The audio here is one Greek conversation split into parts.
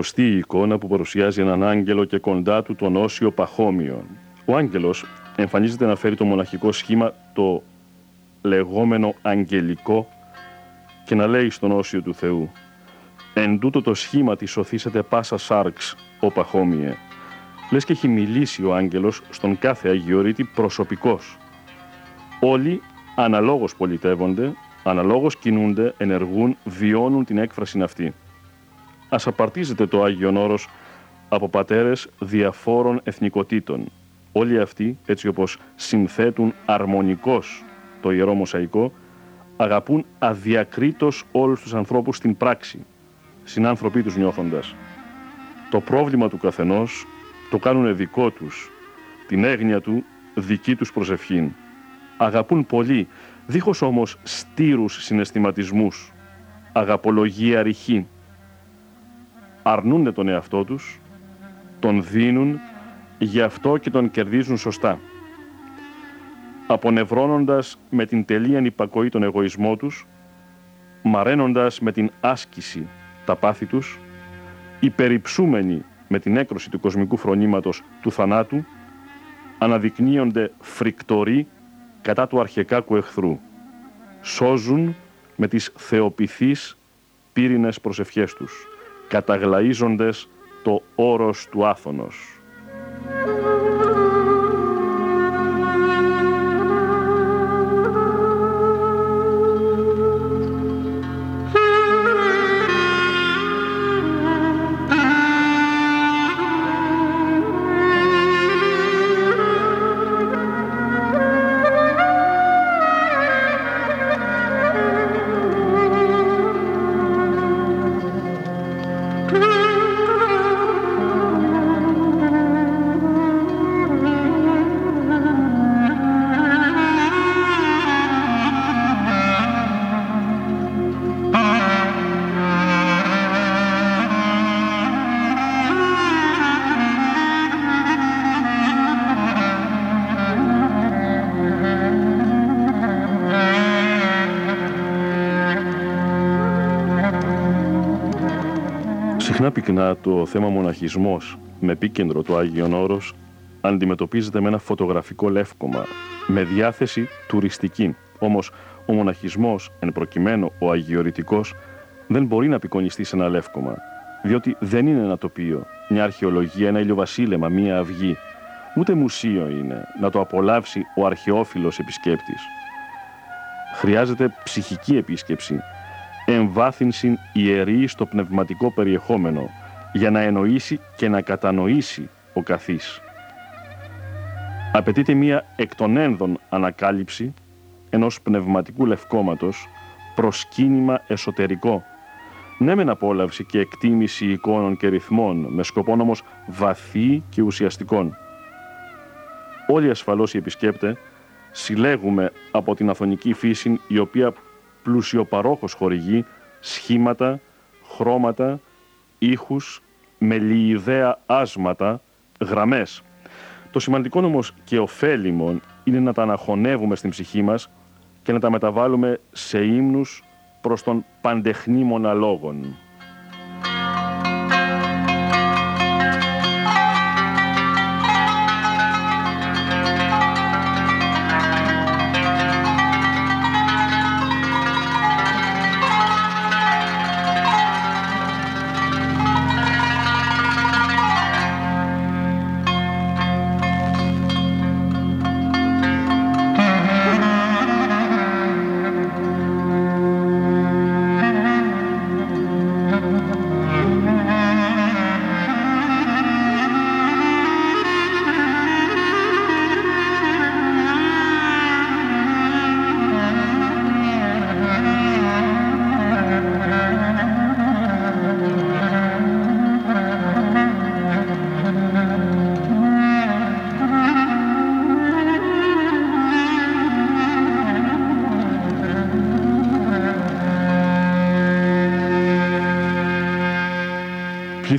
Είναι γνωστή η εικόνα που παρουσιάζει έναν άγγελο και κοντά του τον Όσιο Παχώμιο. Ο άγγελος εμφανίζεται να φέρει το μοναχικό σχήμα το λεγόμενο αγγελικό και να λέει στον Όσιο του Θεού «Εν τούτο το σχήμα της σωθήσετε πάσα σάρξ, ο Παχώμιε». Λες και έχει μιλήσει ο άγγελος στον κάθε Αγιορείτη προσωπικός. Όλοι αναλόγως πολιτεύονται, αναλόγως κινούνται, ενεργούν, βιώνουν την έκφραση αυτή. Ας απαρτίζεται το Άγιον Όρος από πατέρες διαφόρων εθνικοτήτων. Όλοι αυτοί, έτσι όπως συνθέτουν αρμονικός το Ιερό Μοσαϊκό, αγαπούν αδιακρίτως όλους τους ανθρώπους στην πράξη, συνάνθρωποι τους νιώθοντας. Το πρόβλημα του καθενός το κάνουν δικό τους, την έγνοια του δική τους προσευχήν. Αγαπούν πολύ, δίχως όμως στήρους συναισθηματισμούς, αγαπολογία ρηχή. Αρνούνται τον εαυτό τους, τον δίνουν, γι' αυτό και τον κερδίζουν σωστά. Απονευρώνοντας με την τελείαν υπακοή τον εγωισμό τους, μαραίνοντας με την άσκηση τα πάθη τους, υπεριψούμενοι με την έκρωση του κοσμικού φρονήματος του θανάτου, αναδεικνύονται φρικτοροί κατά του αρχεκάκου εχθρού. Σώζουν με τις θεοπιθείς πύρινες προσευχές τους, καταγλαίζοντες το όρος του άφωνος. πυκνά το θέμα μοναχισμός με επίκεντρο το Άγιον Όρος αντιμετωπίζεται με ένα φωτογραφικό λεύκομα με διάθεση τουριστική. Όμως ο μοναχισμός, εν προκειμένου ο αγιορητικός, δεν μπορεί να απεικονιστεί σε ένα λεύκομα, διότι δεν είναι ένα τοπίο, μια αρχαιολογία, ένα ηλιοβασίλεμα, μια αυγή. Ούτε μουσείο είναι να το απολαύσει ο αρχαιόφιλος επισκέπτης. Χρειάζεται ψυχική επίσκεψη, εμβάθυνση ιερή στο πνευματικό περιεχόμενο για να εννοήσει και να κατανοήσει ο καθής. Απαιτείται μία εκ των ένδων ανακάλυψη ενός πνευματικού λευκόματος προσκύνημα εσωτερικό. Ναι μεν απόλαυση και εκτίμηση εικόνων και ρυθμών, με σκοπό όμως βαθύ και ουσιαστικών. Όλοι ασφαλώς οι επισκέπτες συλλέγουμε από την αθωνική φύση η οποία πλουσιοπαρόχος χορηγεί σχήματα, χρώματα, ήχους, με άσματα, γραμμές. Το σημαντικό όμως και ωφέλιμο είναι να τα αναχωνεύουμε στην ψυχή μας και να τα μεταβάλουμε σε ύμνους προς τον παντεχνήμονα λόγων.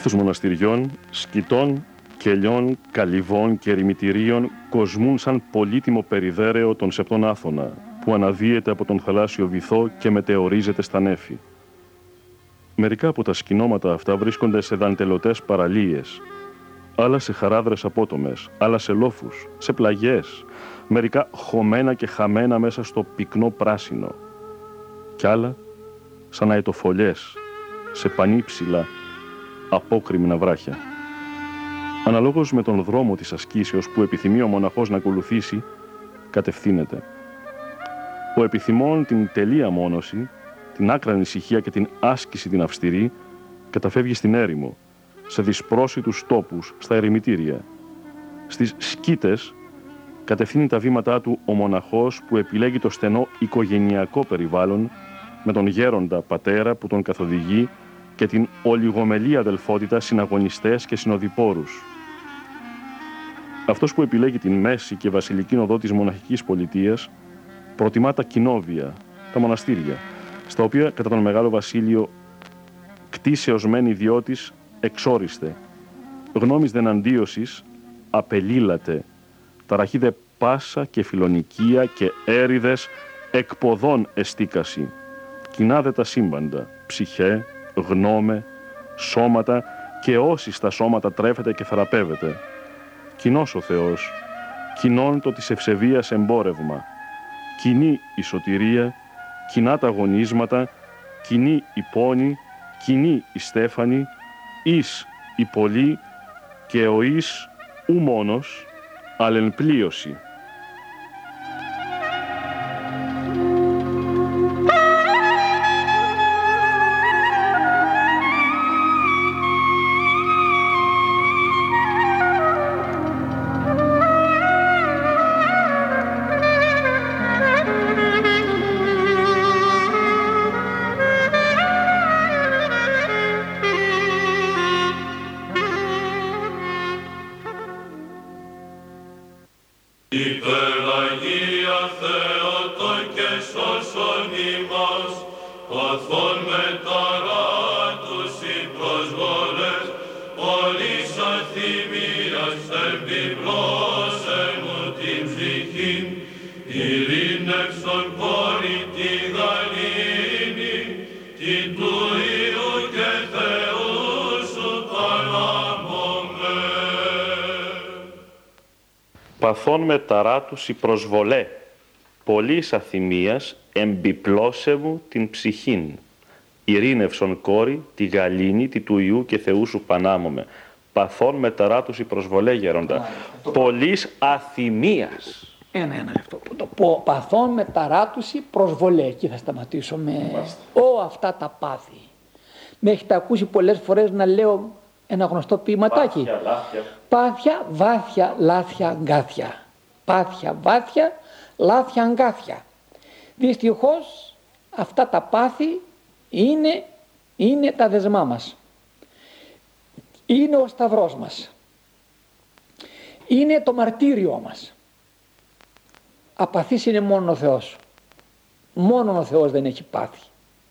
Πλήθος μοναστηριών, σκητών, κελιών, καλυβών και ερημητηρίων κοσμούν σαν πολύτιμο περιδέρεο των Σεπτών Άθωνα, που αναδύεται από τον θαλάσσιο βυθό και μετεωρίζεται στα νέφη. Μερικά από τα σκηνώματα αυτά βρίσκονται σε δαντελωτές παραλίες, άλλα σε χαράδρες απότομες, άλλα σε λόφους, σε πλαγιές, μερικά χωμένα και χαμένα μέσα στο πυκνό πράσινο, κι άλλα σαν αετοφολιές, σε πανύψηλα, απόκριμνα βράχια. Αναλόγως με τον δρόμο της ασκήσεως που επιθυμεί ο μοναχός να ακολουθήσει, κατευθύνεται. Ο επιθυμών την τελεία μόνωση, την άκρα ησυχία και την άσκηση την αυστηρή, καταφεύγει στην έρημο, σε δυσπρόσιτους τόπους, στα ερημητήρια. Στις σκήτες κατευθύνει τα βήματά του ο μοναχός που επιλέγει το στενό οικογενειακό περιβάλλον με τον γέροντα πατέρα που τον καθοδηγεί και την ολιγομελή αδελφότητα συναγωνιστές και συνοδοιπόρους. Αυτός που επιλέγει την μέση και βασιλική οδό της μοναχικής πολιτείας προτιμά τα κοινόβια, τα μοναστήρια, στα οποία κατά τον Μεγάλο Βασίλειο κτίσεως μεν ιδιώτης εξόριστε, γνώμης δεν αντίωσης, απελήλατε, ταραχή δε πάσα και φιλονικία και έριδες εκποδών εστίκαση, κοινά δε τα σύμπαντα, ψυχέ, γνώμε, σώματα και όσοι στα σώματα τρέφεται και θεραπεύεται. Κοινός ο Θεός, κοινών το της ευσεβίας εμπόρευμα, κοινή η σωτηρία, κοινά τα αγωνίσματα, κοινή η πόνη, κοινή η στέφανη, εις η πολλή και ο εις ου μόνος, αλλά πλείωση. Παθών με ταράτους προσβολέ, πολλής αθυμίας εμπιπλώσεμου την ψυχήν. Ειρήνευσον κόρη, τη γαλήνη, τη του Ιού και Θεού σου πανάμωμε. Παθών με ταράτους η προσβολέ γέροντα. Πολλής αθυμίας. Ένα, ένα αυτό. Το πω, παθών με ταράτουση προσβολέ. Εκεί θα σταματήσω με ό, αυτά τα πάθη. Με έχετε ακούσει πολλές φορές να λέω ένα γνωστό ποιηματάκι. Πάθια, λάθια. Πάθια, βάθια, λάθια, αγκάθια. Πάθια, βάθια, λάθια, αγκάθια. Δυστυχώς αυτά τα πάθη είναι, είναι τα δεσμά μας. Είναι ο σταυρός μας. Είναι το μαρτύριό μας. Απαθής είναι μόνο ο Θεός. Μόνο ο Θεός δεν έχει πάθη.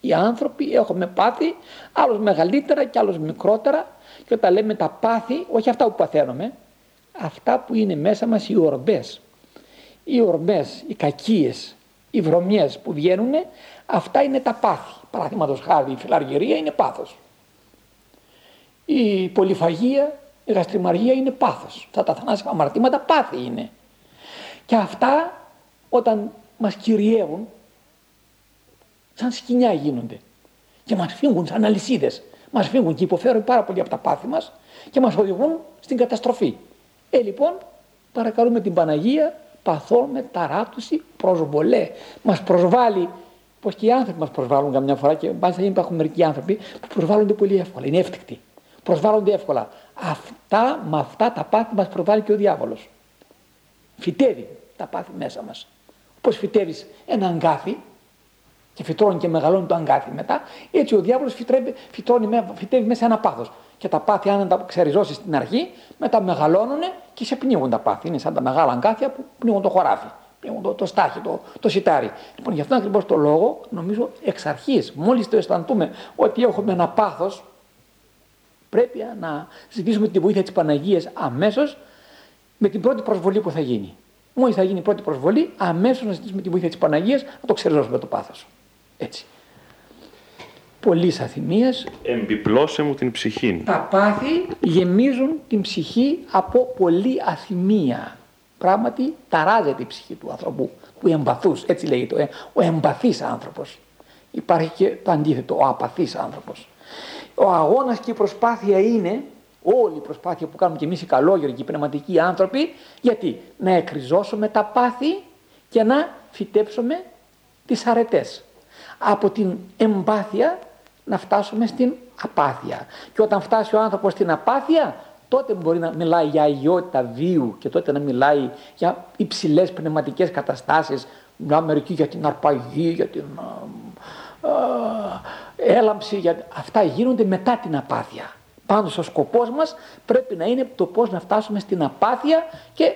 Οι άνθρωποι έχουμε πάθη, άλλος μεγαλύτερα και άλλος μικρότερα και όταν λέμε τα πάθη, όχι αυτά που παθαίνουμε, αυτά που είναι μέσα μας οι ορμπές. Οι ορμπές, οι κακίες, οι βρωμιές που βγαίνουν, αυτά είναι τα πάθη. Παραδείγματος χάρη η φιλαργυρία είναι πάθος. Η πολυφαγία, η γαστριμαργία είναι πάθος. Αυτά τα θανάσιμα αμαρτήματα πάθη είναι. Και αυτά όταν μας κυριεύουν, σαν σκηνιά γίνονται και μας φύγουν σαν αλυσίδες μας φύγουν και υποφέρουν πάρα πολύ από τα πάθη μας και μας οδηγούν στην καταστροφή. Ε, λοιπόν, παρακαλούμε την Παναγία, παθώμε ταράτουση προσβολέ. Μας προσβάλλει, πως και οι άνθρωποι μας προσβάλλουν καμιά φορά και μάλιστα υπάρχουν μερικοί άνθρωποι που προσβάλλονται πολύ εύκολα, είναι εύτικτοι. Προσβάλλονται εύκολα. Αυτά, με αυτά τα πάθη μας προβάλλει και ο διάβολος. Φυτεύει τα πάθη μέσα μας. Όπως φυτεύεις ένα αγκάθι, και φυτρώνει και μεγαλώνει το αγκάθι μετά, έτσι ο διάβολος φυτρεύει, φυτεύει μέσα ένα πάθος. Και τα πάθη, αν τα ξεριζώσει στην αρχή, μετά μεγαλώνουν και σε πνίγουν τα πάθη. Είναι σαν τα μεγάλα αγκάθια που πνίγουν το χωράφι, πνίγουν το, το στάχι, το, το σιτάρι. Λοιπόν, γι' αυτό ακριβώς το λόγο, νομίζω εξ αρχής, μόλις το αισθανθούμε ότι έχουμε ένα πάθος, πρέπει να ζητήσουμε τη βοήθεια της Παναγίας αμέσως με την πρώτη προσβολή που θα γίνει. Μόλις θα γίνει η πρώτη προσβολή, αμέσως να ζητήσουμε τη βοήθεια της Παναγίας να το ξεριζώσουμε το πάθος. Έτσι. πολλής αθυμίας. Εμπιπλώσε μου την ψυχή. Τα πάθη γεμίζουν την ψυχή από πολλή αθυμία. Πράγματι ταράζεται η ψυχή του ανθρώπου, του εμπαθούς, έτσι λέγεται, ο εμπαθής άνθρωπος. Υπάρχει και το αντίθετο, ο απαθής άνθρωπος. Ο αγώνας και η προσπάθεια είναι, όλη η προσπάθεια που κάνουμε και εμείς οι καλόγεροι και οι πνευματικοί άνθρωποι, γιατί να εκριζώσουμε τα πάθη και να φυτέψουμε τις αρετές. Από την εμπάθεια να φτάσουμε στην απάθεια. Και όταν φτάσει ο άνθρωπος στην απάθεια, τότε μπορεί να μιλάει για αγιότητα βίου και τότε να μιλάει για υψηλές πνευματικές καταστάσεις, μια μερική για την αρπαγή, για την έλαμψη, για... αυτά γίνονται μετά την απάθεια. Πάντως ο σκοπός μας πρέπει να είναι το πώς να φτάσουμε στην απάθεια και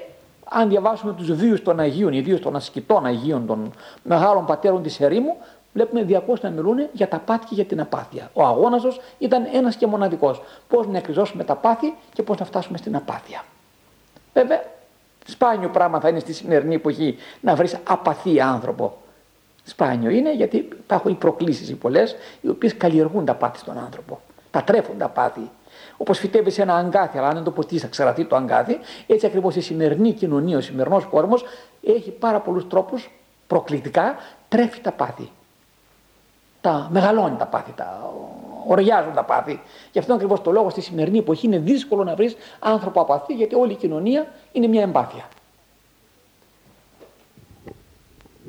αν διαβάσουμε τους βίους των Αγίων, ιδίως των ασκητών Αγίων, των μεγάλων πατέρων της ερήμου, βλέπουμε διακόσου να μιλούν για τα πάθη και για την απάθεια. Ο αγώνα του ήταν ένας και μοναδικός. Πώς να εκριζώσουμε τα πάθη και πώς να φτάσουμε στην απάθεια. Βέβαια, σπάνιο πράγμα θα είναι στη σημερινή εποχή να βρεις απαθή άνθρωπο. Σπάνιο είναι γιατί υπάρχουν οι προκλήσεις οι πολλές, οι οποίες καλλιεργούν τα πάθη στον άνθρωπο. Τα τρέφουν τα πάθη. Όπως φυτεύει ένα αγκάθι, αλλά αν δεν το ποτίσει θα ξεραθεί το αγκάθι, έτσι ακριβώς η σημερινή κοινωνία, ο σημερινός κόσμος έχει πάρα πολλούς τρόπους προκλητικά τρέφει τα πάθη τα μεγαλώνει τα πάθη, τα οριάζουν τα πάθη. Γι' αυτό ακριβώς το λόγο στη σημερινή εποχή είναι δύσκολο να βρεις άνθρωπο απαθή, γιατί όλη η κοινωνία είναι μια εμπάθεια.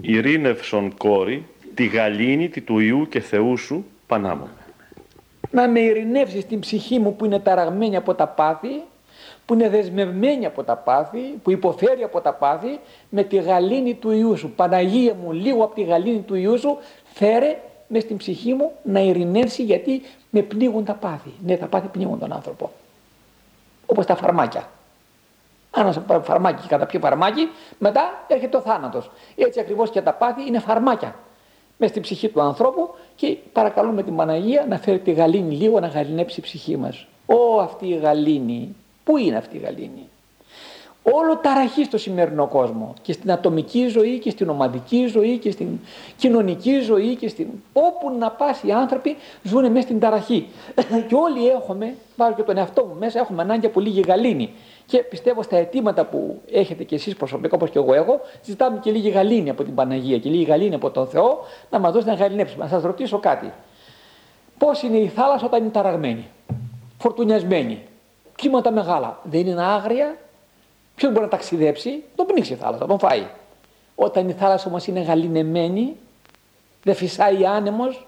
Ειρήνευσον κόρη, τη γαλήνη τη του Ιού και Θεού σου Πανάμω. Να με ειρηνεύσεις την ψυχή μου που είναι ταραγμένη από τα πάθη, που είναι δεσμευμένη από τα πάθη, που υποφέρει από τα πάθη, με τη γαλήνη του Ιού σου. Παναγία μου, λίγο από τη γαλήνη του Ιού σου, φέρε μες στην ψυχή μου να ειρηνεύσει γιατί με πνίγουν τα πάθη. Ναι, τα πάθη πνίγουν τον άνθρωπο. Όπως τα φαρμάκια. Αν ένα φαρμάκι κατά πιο φαρμάκι, μετά έρχεται ο θάνατος. Έτσι ακριβώς και τα πάθη είναι φαρμάκια μες στην ψυχή του ανθρώπου και παρακαλούμε την Παναγία να φέρει τη γαλήνη λίγο να γαλινέψει η ψυχή μας. Ω αυτή η γαλήνη, πού είναι αυτή η γαλήνη; Όλο ταραχή στο σημερινό κόσμο και στην ατομική ζωή και στην ομαδική ζωή και στην κοινωνική ζωή και στην... όπου να πας οι άνθρωποι ζουν μέσα στην ταραχή και όλοι έχουμε, βάζω και τον εαυτό μου μέσα, έχουμε ανάγκη από λίγη γαλήνη και πιστεύω στα αιτήματα που έχετε και εσείς προσωπικά όπως και εγώ έχω ζητάμε και λίγη γαλήνη από την Παναγία και λίγη γαλήνη από τον Θεό να μας δώσει να γαλινέψουμε. Να σας ρωτήσω κάτι. Πώς είναι η θάλασσα όταν είναι ταραγμένη, φορτουνιασμένη, κύματα μεγάλα, δεν είναι άγρια, Ποιος μπορεί να ταξιδέψει, τον πνίξει η θάλασσα, τον φάει. Όταν η θάλασσα όμως είναι γαλινεμένη, δεν φυσάει άνεμος,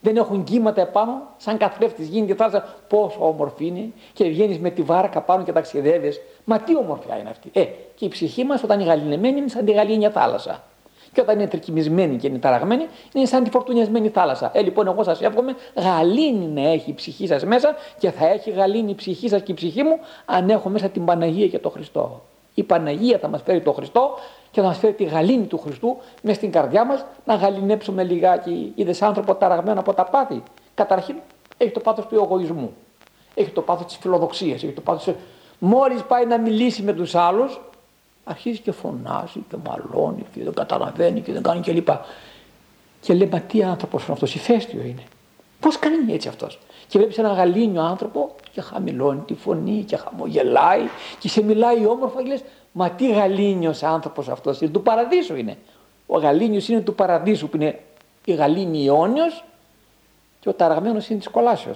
δεν έχουν κύματα επάνω, σαν καθρέφτης γίνεται η θάλασσα. Πόσο όμορφη είναι και βγαίνεις με τη βάρκα πάνω και ταξιδεύεις. Μα τι ομορφιά είναι αυτή. Ε, και η ψυχή μας όταν είναι γαλινεμένη είναι σαν τη γαλήνια θάλασσα. Και όταν είναι τρικυμισμένη και είναι ταραγμένη, είναι σαν τη φορτουνιασμένη θάλασσα. Ε, λοιπόν, εγώ σας εύχομαι γαλήνη να έχει η ψυχή σας μέσα και θα έχει γαλήνη η ψυχή σας και η ψυχή μου αν έχω μέσα την Παναγία και τον Χριστό. Η Παναγία θα μας φέρει τον Χριστό και θα μας φέρει τη γαλήνη του Χριστού μέσα στην καρδιά μας να γαλινέψουμε λιγάκι. Είδες άνθρωπο ταραγμένο από τα πάθη. Καταρχήν έχει το πάθος του εγωισμού. Έχει το πάθος της φιλοδοξίας. Έχει το πάθος. Μόλις πάει να μιλήσει με τους άλλους, αρχίζει και φωνάζει και μαλώνει και δεν καταλαβαίνει και δεν κάνει κλπ. Και, και λέει, μα τι άνθρωπος είναι αυτός, ηφαίστειο είναι. Πώς κάνει έτσι αυτός. Και βλέπει ένα γαλήνιο άνθρωπο και χαμηλώνει τη φωνή και χαμογελάει και σε μιλάει όμορφα και λες, μα τι γαλήνιος άνθρωπος αυτός είναι, του παραδείσου είναι. Ο γαλήνιος είναι του παραδείσου που είναι η γαλήνη αιώνιο και ο ταραγμένος είναι της κολάσεω.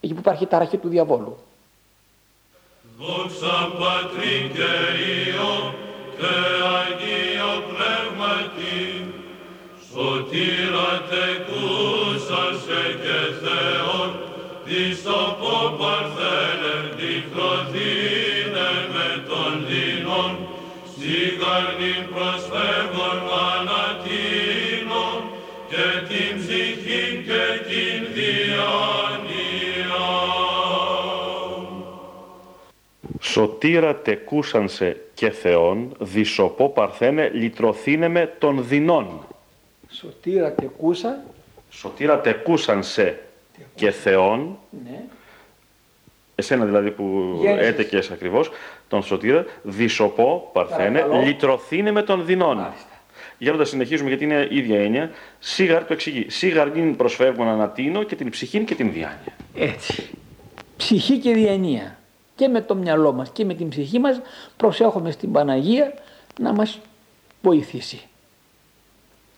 Εκεί που υπάρχει η ταραχή του διαβόλου. Δόξα Πατρί και Υιό και Αγίο Πνεύματι, σωτήρα τεκούσασε και Θεόν, της το παρθένε διχρωθήνε με τον δίνον, στη καρδίν προσφεύγων ανατείνων και την ψυχή και την διάνοια. Σωτήρα τεκούσανσε και Θεόν, δισοπό παρθένε, λυτρωθήνε με των δεινών. Σωτήρα τεκούσα. Σωτήρα τεκούσανσε και Θεόν, Ναι. εσένα δηλαδή που Γέννησες. έτεκες ακριβώς, τον σωτήρα, δισοπό παρθένε, Παρακαλώ. λυτρωθήνε με των δεινών. Μάλιστα. Για να συνεχίσουμε γιατί είναι ίδια έννοια. Σίγαρ το εξηγεί. Σίγαρ προσφεύγουν ανατείνω και την ψυχή και την διάνοια. Έτσι. Ψυχή και διανία. Και με το μυαλό μας και με την ψυχή μας προσέχουμε στην Παναγία να μας βοηθήσει.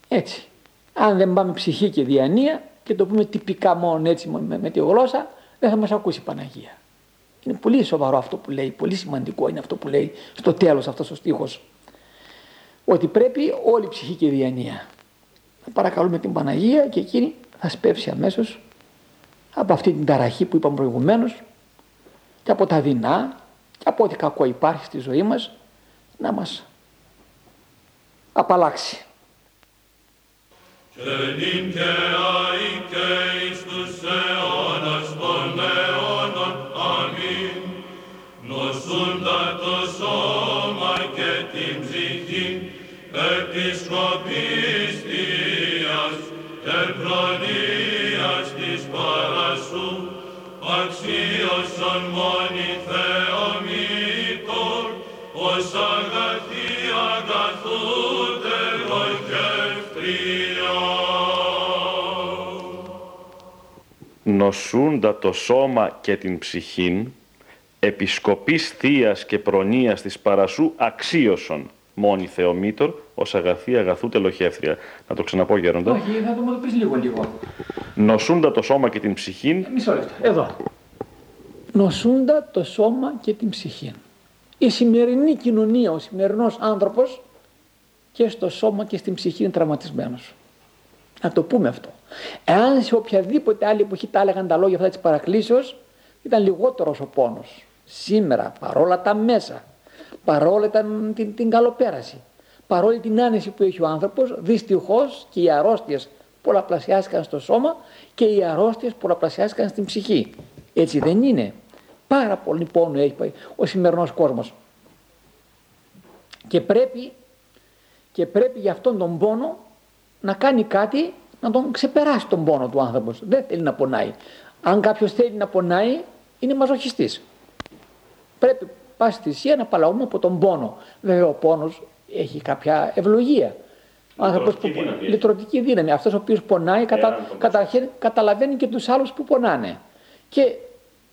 Έτσι. Αν δεν πάμε ψυχή και διανία και το πούμε τυπικά μόνο έτσι με, με τη γλώσσα δεν θα μας ακούσει η Παναγία. Είναι πολύ σοβαρό αυτό που λέει, πολύ σημαντικό είναι αυτό που λέει στο τέλος αυτός ο στίχος. Ότι πρέπει όλη η ψυχή και η διανία. Θα παρακαλούμε την Παναγία και εκείνη θα σπεύσει αμέσως από αυτή την ταραχή που είπαμε προηγουμένως και από τα δεινά και από ό,τι κακό υπάρχει στη ζωή μας να μας απαλλάξει. Και αξίωσον μόνοι Θεομήτωρ ως αγαθή αγαθούτερο και νοσούντα το σώμα και την ψυχήν, επισκοπής θείας και προνοίας της παρασού αξίωσον μόνη Θεομήτωρ, ως αγαθή αγαθού τελοχεύθρια. Να το ξαναπώ γέροντα. Όχι, θα το μου το πεις λίγο λίγο. Νοσούντα το σώμα και την ψυχήν. Ε, μισό λεπτό, εδώ. Νοσούντα το σώμα και την ψυχή. Η σημερινή κοινωνία, ο σημερινός άνθρωπος και στο σώμα και στην ψυχή είναι τραυματισμένος. Να το πούμε αυτό. Εάν σε οποιαδήποτε άλλη εποχή τα έλεγαν τα λόγια αυτά της παρακλήσεως, ήταν λιγότερος ο πόνος. Σήμερα, παρόλα τα μέσα, παρόλα την, την, την καλοπέραση, παρόλη την άνεση που έχει ο άνθρωπος, δυστυχώς και οι αρρώστιες πολλαπλασιάστηκαν στο σώμα και οι αρρώστιες πολλαπλασιάστηκαν στην ψυχή. Έτσι δεν είναι. Πάρα πολύ πόνο έχει ο σημερινός κόσμος. Και πρέπει, και πρέπει για αυτόν τον πόνο να κάνει κάτι να τον ξεπεράσει τον πόνο του άνθρωπος. Δεν θέλει να πονάει. Αν κάποιος θέλει να πονάει, είναι μαζοχιστής. Πρέπει πάση θυσία να απαλλαγούμε από τον πόνο. Βέβαια, ο πόνος έχει κάποια ευλογία. Ο άνθρωπος που δύναμη. Λυτρωτική δύναμη. Αυτός ο οποίος πονάει, κατα... καταρχήν καταλαβαίνει και τους άλλους που πονάνε. Και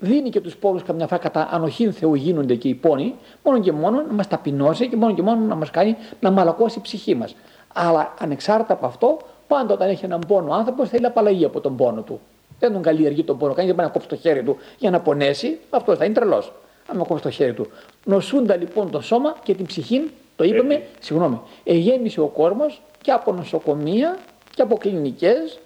δίνει και τους πόνου καμιά φορά κατά ανοχήν Θεού γίνονται και οι πόνοι, μόνο και μόνο να μας ταπεινώσει και μόνο και μόνο να μας κάνει να μαλακώσει η ψυχή μας. Αλλά ανεξάρτητα από αυτό, πάντα όταν έχει έναν πόνο ο άνθρωπος θέλει απαλλαγή από τον πόνο του. Δεν τον καλλιεργεί τον πόνο. Κανεί δεν πάει να κόψει το χέρι του για να πονέσει, αυτός θα είναι τρελός. Αν με κόψει το χέρι του. Νοσούντα λοιπόν το σώμα και την ψυχή, το είπαμε, Έτσι. συγγνώμη, εγέμισε ο κόσμος και από νοσοκομεία και από κλινικές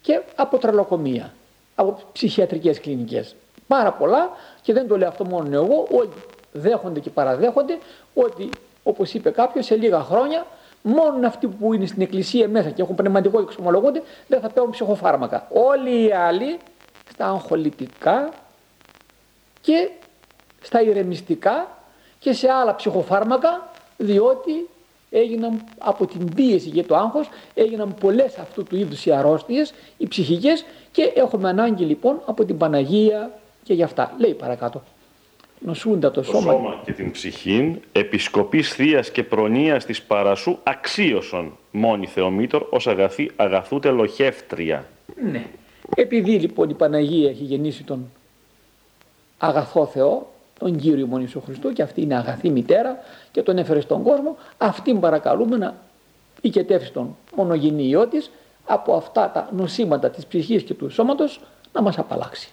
και από τρελοκομεία. Από ψυχιατρικές κλινικές. Πάρα πολλά και δεν το λέω αυτό μόνο εγώ, όλοι δέχονται και παραδέχονται ότι όπως είπε κάποιος σε λίγα χρόνια Μόνο αυτοί που είναι στην εκκλησία μέσα και έχουν πνευματικό και εξομολογούνται δεν θα παίρνουν ψυχοφάρμακα. Όλοι οι άλλοι στα αγχολητικά και στα ηρεμιστικά και σε άλλα ψυχοφάρμακα διότι έγιναν από την πίεση για το άγχος έγιναν πολλές αυτού του είδους οι αρρώστιες, οι ψυχικές και έχουμε ανάγκη λοιπόν από την Παναγία και γι' αυτά. Λέει παρακάτω νοσούντα το, σώμα. σώμα και την ψυχήν, επισκοπής θεία και προνοίας της παρασού αξίωσον μόνη Θεομήτωρ ως αγαθή αγαθούτε λοχεύτρια. Ναι. Επειδή λοιπόν η Παναγία έχει γεννήσει τον αγαθό Θεό, τον Κύριο Μονίσο Χριστού και αυτή είναι αγαθή μητέρα και τον έφερε στον κόσμο, αυτήν παρακαλούμε να οικετεύσει τον μονογενή ιό της από αυτά τα νοσήματα της ψυχής και του σώματος να μας απαλλάξει.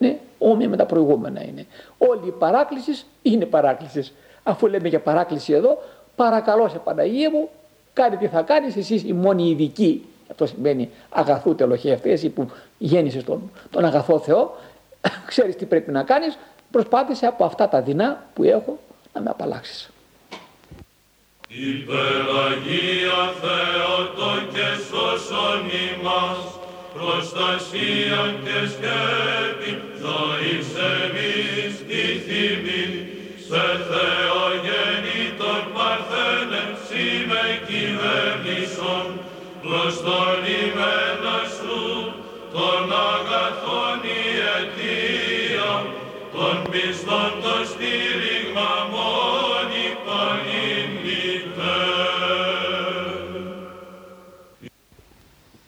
Ναι, όμοια με τα προηγούμενα είναι. Όλη η παράκληση είναι παράκλησης. Αφού λέμε για παράκληση εδώ, παρακαλώ σε Παναγία μου, κάνε τι θα κάνεις, εσύ η μόνη ειδική, αυτό σημαίνει αγαθού τελοχεύτη, εσύ που γέννησες τον, τον αγαθό Θεό, ξέρεις τι πρέπει να κάνεις, προσπάθησε από αυτά τα δεινά που έχω να με απαλλάξεις. Υπεραγία Θεότο και σώσον ημάς, προστασία και σκέπη, ζωής εμείς τη θυμή, σε Θεογεννήτων παρθένε, με κυβέρνησον, προς τον ημένας σου, των αγαθών η αιτία, των πιστών το στήριγμα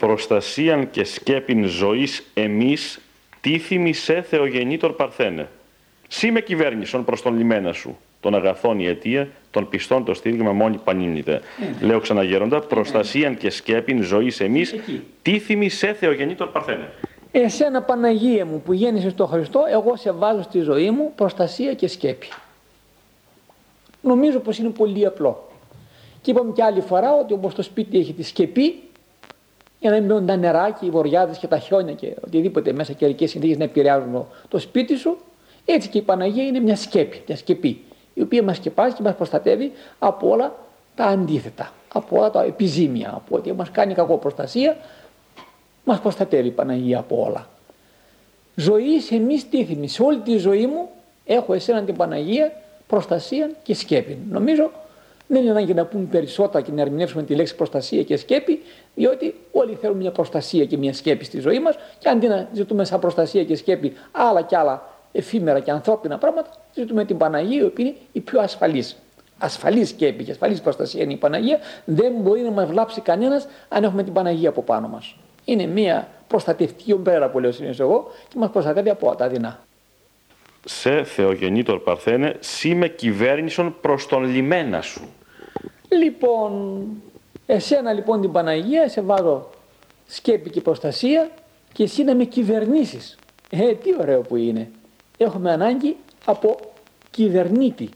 προστασίαν και σκέπιν ζωής εμείς τίθιμη σε Θεογεννήτωρ Παρθένε. Σύ με κυβέρνησον προς τον λιμένα σου, τον αγαθών η αιτία, των πιστών το στήριγμα μόνη πανίνητε. Ναι. Λέω ξαναγέροντα, προστασίαν και σκέπιν ζωής εμείς, τίθιμη σε Θεογεννήτωρ Παρθένε. Εσένα Παναγία μου που γέννησες στο Χριστό, εγώ σε βάζω στη ζωή μου προστασία και σκέπη. Νομίζω πως είναι πολύ απλό. Και είπαμε και άλλη φορά ότι όπως το σπίτι έχει τη σκεπή, για να μην μπαίνουν τα νερά και οι βοριάδες και τα χιόνια και οτιδήποτε μέσα καιρικές συνθήκες να επηρεάζουν το σπίτι σου, έτσι και η Παναγία είναι μια σκέπη, μια σκεπή, η οποία μας σκεπάζει και μας προστατεύει από όλα τα αντίθετα, από όλα τα επιζήμια, από ό,τι μας κάνει κακό προστασία, μας προστατεύει η Παναγία από όλα. Ζωή σε μη στήθιμη, σε όλη τη ζωή μου έχω εσένα την Παναγία προστασία και σκέπη. Νομίζω δεν είναι ανάγκη να πούμε περισσότερα και να ερμηνεύσουμε τη λέξη προστασία και σκέπη, διότι όλοι θέλουν μια προστασία και μια σκέπη στη ζωή μας. Και αντί να ζητούμε σαν προστασία και σκέπη άλλα και άλλα εφήμερα και ανθρώπινα πράγματα, ζητούμε την Παναγία, η οποία είναι η πιο ασφαλής. Ασφαλής σκέπη και ασφαλής προστασία είναι η Παναγία. Δεν μπορεί να μας βλάψει κανένας αν έχουμε την Παναγία από πάνω μας. Είναι μια προστατευτική ομπρέλα που λέω συνήθως εγώ και μας προστατεύει από τα δεινά σε Θεογεννήτωρ Παρθένε, σύ με κυβέρνησον προς τον λιμένα σου. Λοιπόν, εσένα λοιπόν την Παναγία σε βάζω σκέπη και προστασία και εσύ να με κυβερνήσεις. Ε, τι ωραίο που είναι. Έχουμε ανάγκη από κυβερνήτη.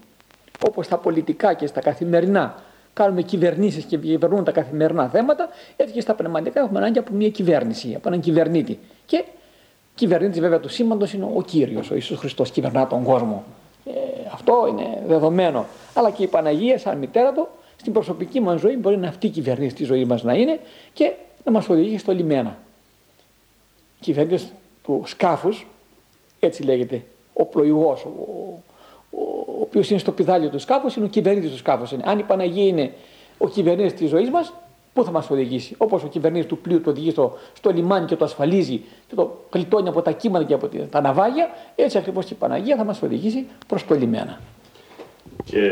Όπως στα πολιτικά και στα καθημερινά κάνουμε κυβερνήσεις και κυβερνούν τα καθημερινά θέματα, έτσι και στα πνευματικά έχουμε ανάγκη από μια κυβέρνηση, από έναν κυβερνήτη. Και Κυβερνήτης βέβαια του σήμαντος είναι ο κύριος, ο Ιησούς Χριστός, κυβερνά τον κόσμο. Ε, αυτό είναι δεδομένο. Αλλά και η Παναγία, σαν μητέρα του, στην προσωπική μας ζωή μπορεί να αυτή η κυβερνήση τη ζωή μας να είναι και να μας οδηγεί στο λιμένα. Κυβερνήτη του σκάφους, έτσι λέγεται, ο πλοηγός, ο, ο, ο οποίος είναι στο πιδάλιο του σκάφους, είναι ο κυβερνήτη του σκάφους. Αν η Παναγία είναι ο κυβερνήτης της ζωής μας, Πού θα μας οδηγήσει, όπως ο κυβερνήτης του πλοίου το οδηγεί στο, στο λιμάνι και το ασφαλίζει και το κλειτώνει από τα κύματα και από τα ναυάγια, έτσι ακριβώς και η Παναγία θα μας οδηγήσει προς το λιμένα. Και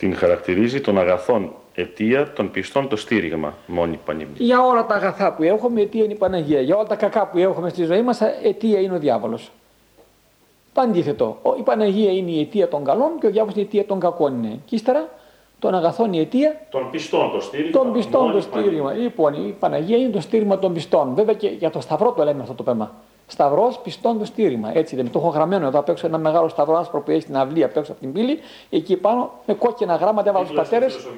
την χαρακτηρίζει των αγαθών αιτία των πιστών το στήριγμα, μόνη πανήμνη. Για όλα τα αγαθά που έχουμε, αιτία είναι η Παναγία. Για όλα τα κακά που έχουμε στη ζωή μας, αιτία είναι ο διάβολος. Το αντίθετο. Η Παναγία είναι η αιτία των καλών και ο διάβολος είναι η αιτία των κακών. Είναι. Και ύστερα των αγαθών η αιτία. Των πιστών το στήριγμα. Των πιστών το στήριγμα. Λοιπόν, η Παναγία είναι το στήριγμα των πιστών. Βέβαια και για το Σταυρό το λέμε αυτό το πέμα. Σταυρός πιστών το στήριγμα. Έτσι δεν Το έχω γραμμένο εδώ απ' έξω ένα μεγάλο σταυρό άσπρο που έχει στην αυλή απ' έξω από την πύλη. Εκεί πάνω με κόκκινα γράμματα έβαλα του πατέρες.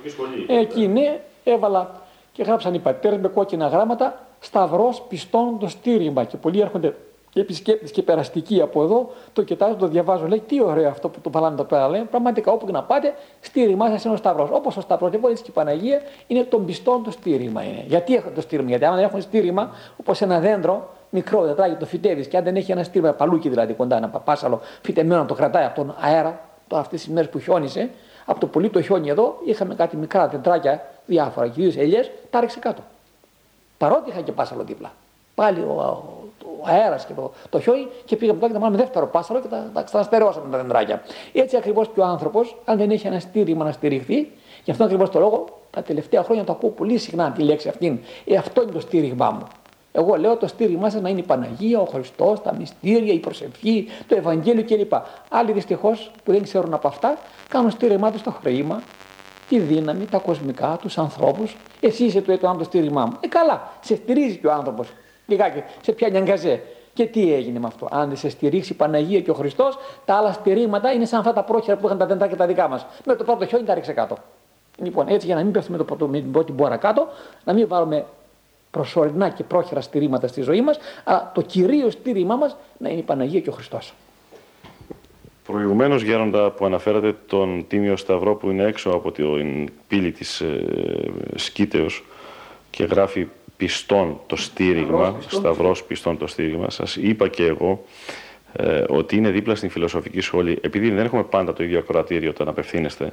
Εκεί ναι, έβαλα και γράψαν οι πατέρες με κόκκινα γράμματα Σταυρός πιστών το στήριγμα. Και πολλοί έρχονται και επισκέπτες και περαστικοί από εδώ, το κοιτάζω, το διαβάζω. Λέει τι ωραίο αυτό που το βάλανε εδώ πέρα. Λέει πραγματικά όπου και να πάτε, στήριγμά σας είναι ο Σταυρός. Όπως ο Σταυρός, λοιπόν έτσι και η Παναγία είναι των πιστών το στήριγμα. Είναι. Γιατί έχουν το στήριγμα, Γιατί αν δεν έχουν στήριγμα, όπως ένα δέντρο μικρό τετράγει, το φυτεύει και αν δεν έχει ένα στήριγμα, παλούκι δηλαδή κοντά, ένα παπάσαλο φυτεμένο, το κρατάει από τον αέρα, το αυτές τις μέρες που χιόνισε, από το πολύ το χιόνι εδώ, είχαμε κάτι μικρά τετράκια διάφορα, κυρίως ελιές, τα ρίξε κάτω. Παρότι είχα και πάσαλο δίπλα. Πάλι ο, ο αέρας και το, το χιόνι και πήγαμε τότε και τα μάθαμε δεύτερο πάσαρο και τα, τα ξαναστερεώσαμε τα δεντράκια. Έτσι ακριβώς και ο άνθρωπος, αν δεν έχει ένα στήριγμα να στηριχθεί, γι' αυτό ακριβώς το λόγο τα τελευταία χρόνια το ακούω πολύ συχνά τη λέξη αυτήν. Ε, αυτό είναι το στήριγμά μου. Εγώ λέω το στήριγμά σας να είναι η Παναγία, ο Χριστός, τα μυστήρια, η προσευχή, το Ευαγγέλιο κλπ. Άλλοι δυστυχώς που δεν ξέρουν από αυτά κάνουν στήριγμά τους στο χρήμα, τη δύναμη, τα κοσμικά, τους ανθρώπους. Εσύ είσαι το έτοιμο το στήριγμά μου. Ε, καλά, σε στηρίζει και ο άνθρωπος λιγάκι, σε πιάνει αγκαζέ. Και τι έγινε με αυτό; Αν δεν σε στηρίξει η Παναγία και ο Χριστός, τα άλλα στηρίγματα είναι σαν αυτά τα πρόχειρα που είχαν τα δέντρα και τα δικά μας. Με το πρώτο χιόνι τα ρίξε κάτω. Λοιπόν, έτσι για να μην πέφτουμε το, με την πρώτη μπόρα κάτω, να μην βάλουμε προσωρινά και πρόχειρα στηρίγματα στη ζωή μας, αλλά το κυρίως στήριγμά μας να είναι η Παναγία και ο Χριστός. Προηγουμένως, Γέροντα, που αναφέρατε τον Τίμιο Σταυρό που είναι έξω από την πύλη της ε, και γράφει πιστών το στήριγμα, σταυρός πιστών το στήριγμα, σας είπα και εγώ ε, ότι είναι δίπλα στην φιλοσοφική σχολή, επειδή δεν έχουμε πάντα το ίδιο ακροατήριο όταν απευθύνεστε,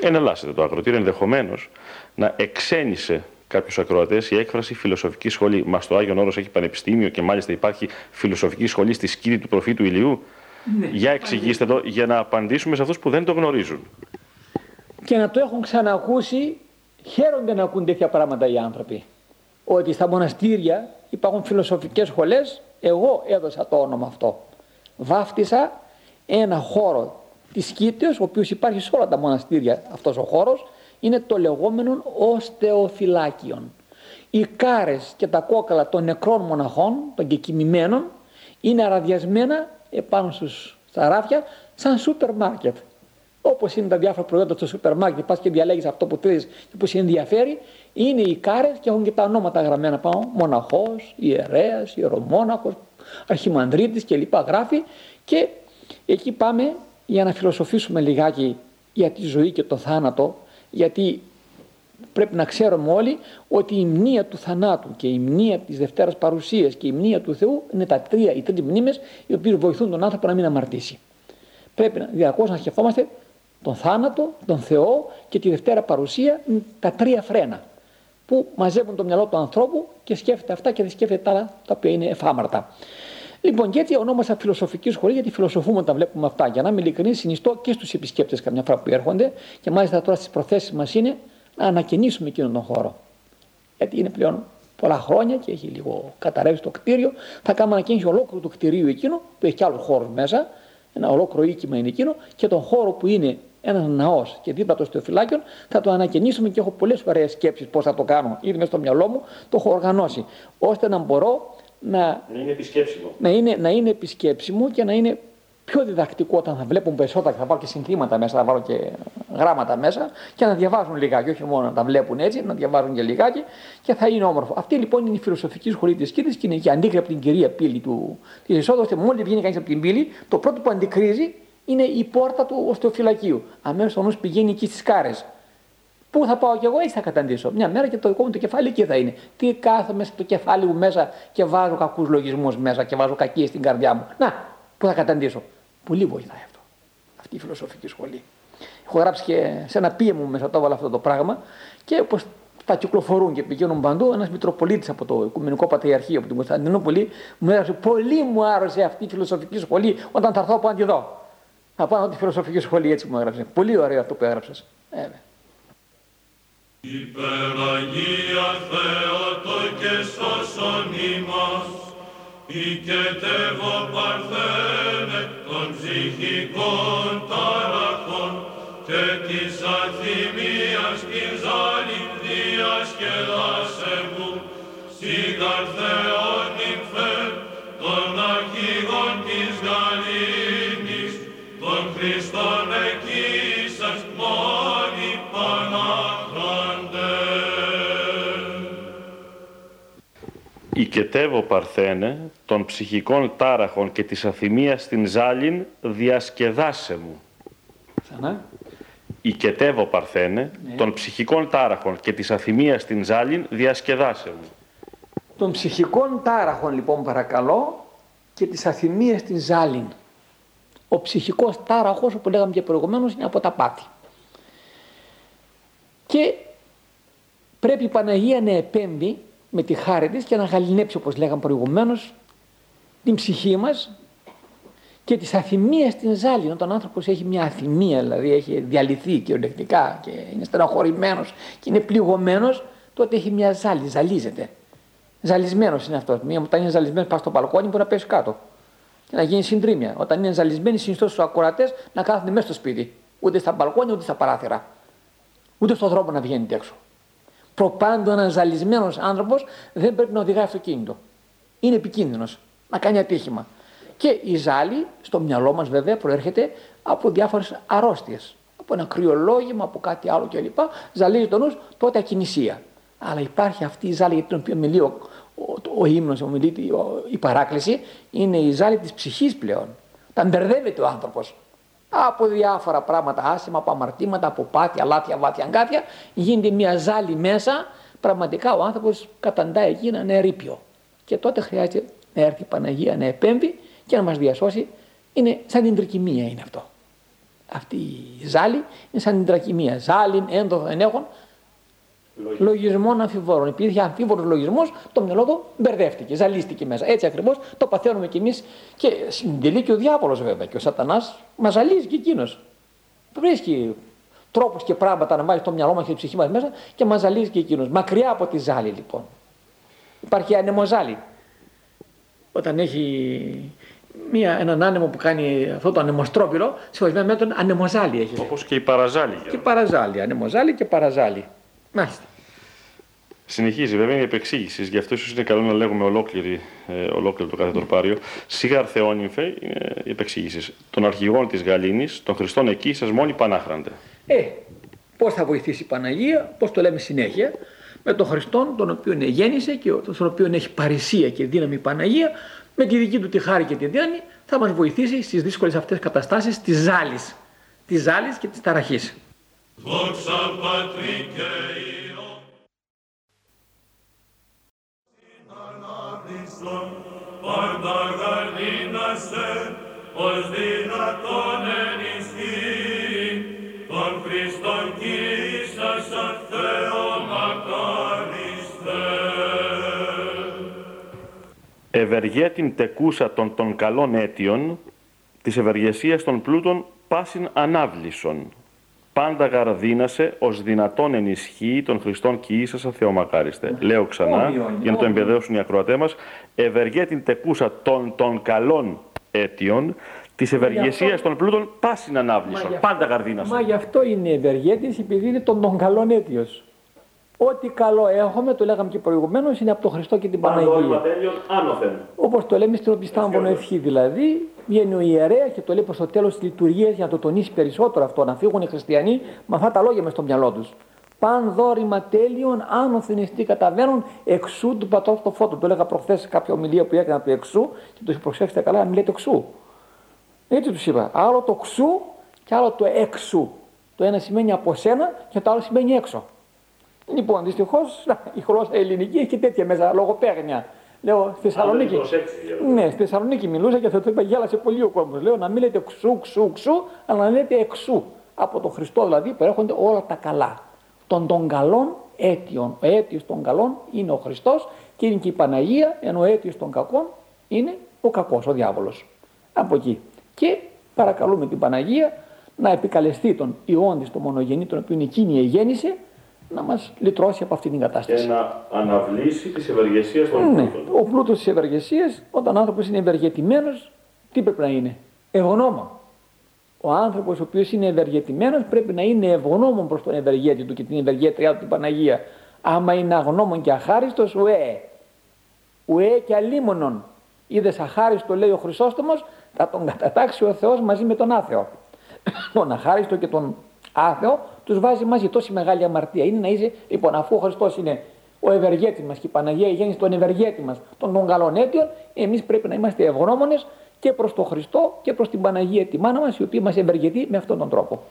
ενελάσσετε το ακροατήριο, ενδεχομένως να εξένησε κάποιους ακροατές η έκφραση φιλοσοφικής σχολή. Μα το Άγιον Όρος έχει πανεπιστήμιο και μάλιστα υπάρχει φιλοσοφική σχολή στη σκήτη του προφήτου ηλιού. Ναι, για εξηγήστε το για να απαντήσουμε σε αυτούς που δεν το γνωρίζουν. Και να το έχουν ξανακούσει, χαίρονται να ακούν τέτοια πράγματα οι άνθρωποι. ότι στα μοναστήρια υπάρχουν φιλοσοφικές σχολές, εγώ έδωσα το όνομα αυτό. Βάφτισα ένα χώρο της Κήτεως, ο οποίος υπάρχει σε όλα τα μοναστήρια αυτός ο χώρος, είναι το λεγόμενο οστεοφυλάκιον. Οι κάρες και τα κόκαλα των νεκρών μοναχών, των κεκοιμημένων, είναι αραδιασμένα επάνω στους, στα ράφια σαν σούπερ μάρκετ. Όπως είναι τα διάφορα προϊόντα στο σούπερ μάρκετ, πας και διαλέγεις αυτό που θέλεις και που σε ενδιαφέρει, είναι οι κάρες και έχουν και τα ονόματα γραμμένα πάνω, μοναχός, ιερέας, ιερομόναχος, αρχιμανδρίτης κλπ. γράφει και εκεί πάμε για να φιλοσοφήσουμε λιγάκι για τη ζωή και το θάνατο, γιατί πρέπει να ξέρουμε όλοι ότι η μνήα του θανάτου και η μνήα της Δευτέρας Παρουσίας και η μνήα του Θεού είναι τα τρία, οι τρεις μνήμες οι οποίες βοηθούν τον άνθρωπο να μην αμαρτήσει. Πρέπει να, διαρκώς να σκεφτόμαστε τον θάνατο, τον Θεό και τη Δευτέρα Παρουσία, τα τρία φρένα που μαζεύουν το μυαλό του ανθρώπου και σκέφτεται αυτά και δεν σκέφτεται τα άλλα τα οποία είναι εφάμαρτα. Λοιπόν, και έτσι ονόμασα φιλοσοφική σχολή, γιατί φιλοσοφούμε όταν βλέπουμε αυτά. Για να είμαι ειλικρινής, συνιστώ και στους επισκέπτες καμιά φορά που έρχονται και μάλιστα τώρα στις προθέσεις μας είναι να ανακαινήσουμε εκείνον τον χώρο. Γιατί είναι πλέον πολλά χρόνια και έχει λίγο καταρρεύσει το κτίριο. Θα κάνουμε ανακαίνιση ολόκληρου του κτηρίου εκείνο, που έχει και άλλο χώρο μέσα, ένα ολόκληρο οίκημα είναι εκείνο, και τον χώρο που είναι ένας ναός και δίπλα το στεοφυλάκιο θα το ανακαινήσουμε και έχω πολλές ωραίες σκέψεις πώς θα το κάνω. Ήδη μέσα στο μυαλό μου το έχω οργανώσει, ώστε να μπορώ να, να είναι επισκέψιμο. Να είναι, να είναι επισκέψιμο και να είναι πιο διδακτικό όταν θα βλέπουν περισσότερα και θα βάλω και συνθήματα μέσα, θα βάλω και γράμματα μέσα και να διαβάζουν λιγάκι, όχι μόνο να τα βλέπουν έτσι, να διαβάζουν και λιγάκι και θα είναι όμορφο. Αυτή λοιπόν είναι η φιλοσοφική σχολή της Κίτη και είναι και αντίκρι από την κυρία πύλη του της εισόδου. Μόλις βγαίνει κανείς από την πύλη, το πρώτο που αντικρίζει είναι η πόρτα του οστεοφυλακίου. Αμέσως ο νους πηγαίνει εκεί στις κάρες. Πού θα πάω κι εγώ, έτσι θα καταντήσω. Μια μέρα και το δικό μου το κεφάλι εκεί θα είναι. Τι κάθομαι στο κεφάλι μου μέσα και βάζω κακούς λογισμούς μέσα και βάζω κακίες στην καρδιά μου. Να, πού θα καταντήσω. Πολύ βοηθάει αυτό. Αυτή η φιλοσοφική σχολή. Έχω γράψει και σε ένα πίε μου μέσα το έβαλα αυτό το πράγμα και όπως τα κυκλοφορούν και πηγαίνουν παντού, ένας Μητροπολίτης από το Οικουμενικό Πατριαρχείο από την Κωνσταντινούπολη μου έγραψε Πολύ μου άρεσε αυτή η φιλοσοφική σχολή όταν θα έρθω από να τη δω. Θα πάω τη φιλοσοφική σχολή έτσι μου έγραψε. Πολύ ωραίο αυτό που έγραψες. Ε, Υπεραγία Θεότο και σώσον ημάς, οικετεύω παρθένε των ψυχικών ταραχών και της αθυμίας την ζάλη διασκεδάσε μου, σιγαρ Θεόν νυμφέ, των Οικετεύω Παρθένε, των ψυχικών τάραχων και της αθυμίας στην ζάλιν, διασκεδάσε μου. Ξανά. Οικετεύω Παρθένε, ναι. των ψυχικών τάραχων και της αθυμίας στην ζάλιν, διασκεδάσε μου. Των ψυχικών τάραχων λοιπόν παρακαλώ και της αθυμίας στην ζάλιν. Ο ψυχικός τάραχος, όπως λέγαμε και προηγουμένως, είναι από τα πάθη. Και πρέπει η Παναγία να επέμβει με τη χάρη της και να γαλινέψει όπως λέγαμε προηγουμένως την ψυχή μας και τις αθυμίες στην ζάλη. Όταν ο άνθρωπος έχει μια αθυμία, δηλαδή έχει διαλυθεί κυριολεκτικά και είναι στεναχωρημένος και είναι πληγωμένος, τότε έχει μια ζάλη, ζαλίζεται. Ζαλισμένος είναι αυτός. Μία, όταν είναι ζαλισμένος πάει στο μπαλκόνι μπορεί να πέσει κάτω και να γίνει συντρίμια. Όταν είναι ζαλισμένοι συνιστώ στους ακροατές να κάθονται μέσα στο σπίτι. Ούτε στα μπαλκόνια ούτε στα παράθυρα. Ούτε στον δρόμο να βγαίνει έξω προπάντου ένας ζαλισμένος άνθρωπος δεν πρέπει να οδηγάει αυτοκίνητο. Είναι επικίνδυνος να κάνει ατύχημα. Και η ζάλη, στο μυαλό μας βέβαια, προέρχεται από διάφορες αρρώστιες. Από ένα κρυολόγημα, από κάτι άλλο κλπ. Ζαλίζει τον νους, τότε ακινησία. Αλλά υπάρχει αυτή η ζάλη για την οποία μιλεί ο, ο, ο ύμνος, ο, η παράκληση, είναι η ζάλη της ψυχής πλέον. Τα μπερδεύεται ο άνθρωπος από διάφορα πράγματα άσχημα, από αμαρτήματα, από πάθια, λάθια, βάθια, αγκάθια, γίνεται μια ζάλη μέσα, πραγματικά ο άνθρωπος καταντάει εκεί να είναι ερήπιο. Και τότε χρειάζεται να έρθει η Παναγία να επέμβει και να μας διασώσει. Είναι σαν την τρικυμία είναι αυτό. Αυτή η ζάλη είναι σαν την τρακυμία. Ζάλιν, έντοδο, ενέχον, λογισμών αμφιβόρων. Επειδή είχε αμφίβολος λογισμός, το μυαλό του μπερδεύτηκε, ζαλίστηκε μέσα. Έτσι ακριβώς το παθαίνουμε κι εμείς και συντελεί και ο διάβολος βέβαια. Και ο Σατανάς μας ζαλίζει και εκείνος. Βρίσκει τρόπους και πράγματα να βάλει στο μυαλό μας και τη ψυχή μας μέσα και μας ζαλίζει και εκείνος. Μακριά από τη ζάλη λοιπόν. Υπάρχει ανεμοζάλι. Όταν έχει μια, έναν άνεμο που κάνει αυτό το ανεμοστρόπυρο, σε ορισμένα μέτρα ανεμοζάλι έχει. Όπως και η παραζάλι. Και παραζάλι, ανεμοζάλι και παραζάλι. Μάλιστα. Συνεχίζει βέβαια η επεξήγηση, γι' αυτό ίσως είναι καλό να λέγουμε ολόκληρη, ε, ολόκληρο το κάθε τροπάριο. Σίγα Αρθεόνυμφε είναι η επεξήγηση των αρχηγών της Γαλήνης, των Χριστών εκεί, σας μόνοι πανάχραντε. Ε, πώς θα βοηθήσει η Παναγία, πώς το λέμε συνέχεια, με τον Χριστόν τον οποίο γέννησε και τον οποίο έχει παρησία και δύναμη η Παναγία, με τη δική του τη χάρη και τη δύναμη, θα μας βοηθήσει στις δύσκολες αυτές καταστάσεις της ζάλης. Της ζάλης και της ταραχής. Ευεργέτην τεκούσα των, των καλών αίτιων, της ευεργεσίας των πλούτων πάσιν ανάβλησον, πάντα γαρδίνασε ως δυνατόν ενισχύει τον Χριστόν και ίσα Θεομακάριστε. Ναι. Λέω ξανά, για να το εμπεδώσουν οι ακροατές μας, ευεργέτην τεκούσα των, των καλών αίτιων, της ευεργεσίας των πλούτων πάσιν ανάβλησον. Πάντα γαρδίνασε. Μα γι' αυτό είναι ευεργέτης, επειδή είναι των, των καλών αίτιος. Ό,τι καλό έχουμε, το λέγαμε και προηγουμένως, είναι από τον Χριστό και την Παναγία. Όπως το λέμε στην Οπιστάμβονο Ευχή δηλαδή, βγαίνει ο ιερέα και το λέει προς το τέλος της λειτουργίας για να το τονίσει περισσότερο αυτό, να φύγουν οι χριστιανοί με αυτά τα λόγια μες στο μυαλό τους. Παν δόρημα τέλειων, άνωθεν εστί καταβαίνουν εξού του πατρός στο φώτο. Το έλεγα προχθές σε κάποια ομιλία που έκανα του εξού και το προσέξτε καλά να μην λέτε εξού. Έτσι τους είπα. Άλλο το ξού και άλλο το εξού. Το ένα σημαίνει από σένα και το άλλο σημαίνει έξω. Λοιπόν, δυστυχώς η γλώσσα ελληνική έχει τέτοια μέσα λογοπαίγνια. Λέω στη Θεσσαλονίκη. Ναι, στη Θεσσαλονίκη μιλούσα και θα το είπα, γέλασε πολύ ο κόσμος. Λέω να μην λέτε ξου, ξου, ξου, αλλά να λέτε εξού. Από τον Χριστό δηλαδή προέρχονται όλα τα καλά. Των των καλών αίτιων. Ο αίτιος των καλών είναι ο Χριστός και είναι και η Παναγία, ενώ ο αίτιος των κακών είναι ο κακός, ο διάβολος. Από εκεί. Και παρακαλούμε την Παναγία να επικαλεστεί τον Ιόντι, τον μονογενή, τον οποίο εκείνη γέννησε, να μας λυτρώσει από αυτή την κατάσταση. Και να αναβλήσει τις ευεργεσίες των ναι. Ο πλούτος της ευεργεσίας, όταν ο άνθρωπος είναι ευεργετημένος, τι πρέπει να είναι; Ευγνώμων. Ο άνθρωπος ο οποίος είναι ευεργετημένος πρέπει να είναι ευγνώμων προς τον ευεργέτη του και την ευεργέτριά του την Παναγία. Άμα είναι αγνώμων και αχάριστος, ουέ. Ουέ και αλίμονον. Είδες αχάριστο λέει ο Χρυσόστομος, θα τον κατατάξει ο Θεός μαζί με τον άθεο. τον αχάριστο και τον άθεο τους βάζει μαζί. Τόση μεγάλη αμαρτία είναι να είσαι, λοιπόν, αφού ο Χριστός είναι ο ευεργέτης μας και η Παναγία η γέννηση των ευεργέτη μας, των, των καλών αίτιων, εμείς πρέπει να είμαστε ευγνώμονες και προς τον Χριστό και προς την Παναγία τη μάνα μας, η οποία μας ευεργετεί με αυτόν τον τρόπο.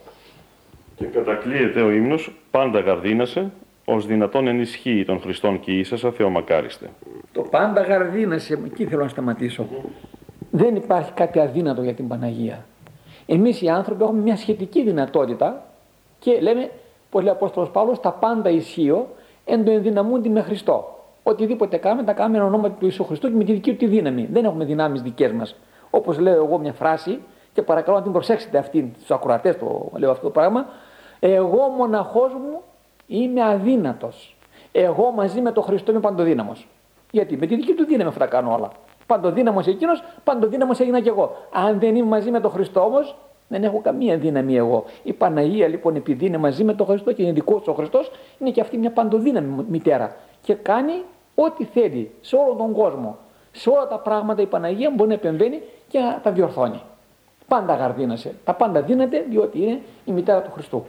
Και κατακλείεται ο ύμνος πάντα γαρδίνασε, ως δυνατόν ενισχύει τον Χριστόν και ίσασα Θεομακάριστε. Το πάντα γαρδίνασε, εκεί θέλω να σταματήσω. Δεν υπάρχει κάτι αδύνατο για την Παναγία. Εμείς οι άνθρωποι έχουμε μια σχετική δυνατότητα και λέμε, πώ λέει ο Απόστολος Παύλος, τα πάντα ισχύω εν το ενδυναμούνται με Χριστό. Οτιδήποτε κάνουμε, τα κάνουμε εν ονόματι του Ιησού Χριστού και με τη δική του τη δύναμη. Δεν έχουμε δυνάμεις δικές μας. Όπως λέω εγώ μια φράση, και παρακαλώ να την προσέξετε αυτή, στου ακροατές το λέω αυτό το πράγμα. Εγώ μοναχός μου είμαι αδύνατος. Εγώ μαζί με τον Χριστό είμαι παντοδύναμος. Γιατί με τη δική του δύναμη αυτά κάνω όλα. Παντοδύναμος εκείνος, παντοδύναμος έγινα κι εγώ. Αν δεν είμαι μαζί με τον Χριστό όμως, δεν έχω καμία δύναμη εγώ. Η Παναγία λοιπόν επειδή είναι μαζί με τον Χριστό και είναι δικός ο Χριστός, είναι και αυτή μια παντοδύναμη μητέρα. Και κάνει ό,τι θέλει σε όλο τον κόσμο. Σε όλα τα πράγματα η Παναγία μπορεί να επεμβαίνει και να τα διορθώνει. Πάντα γαρδίνασε. Τα πάντα δίνεται διότι είναι η μητέρα του Χριστού.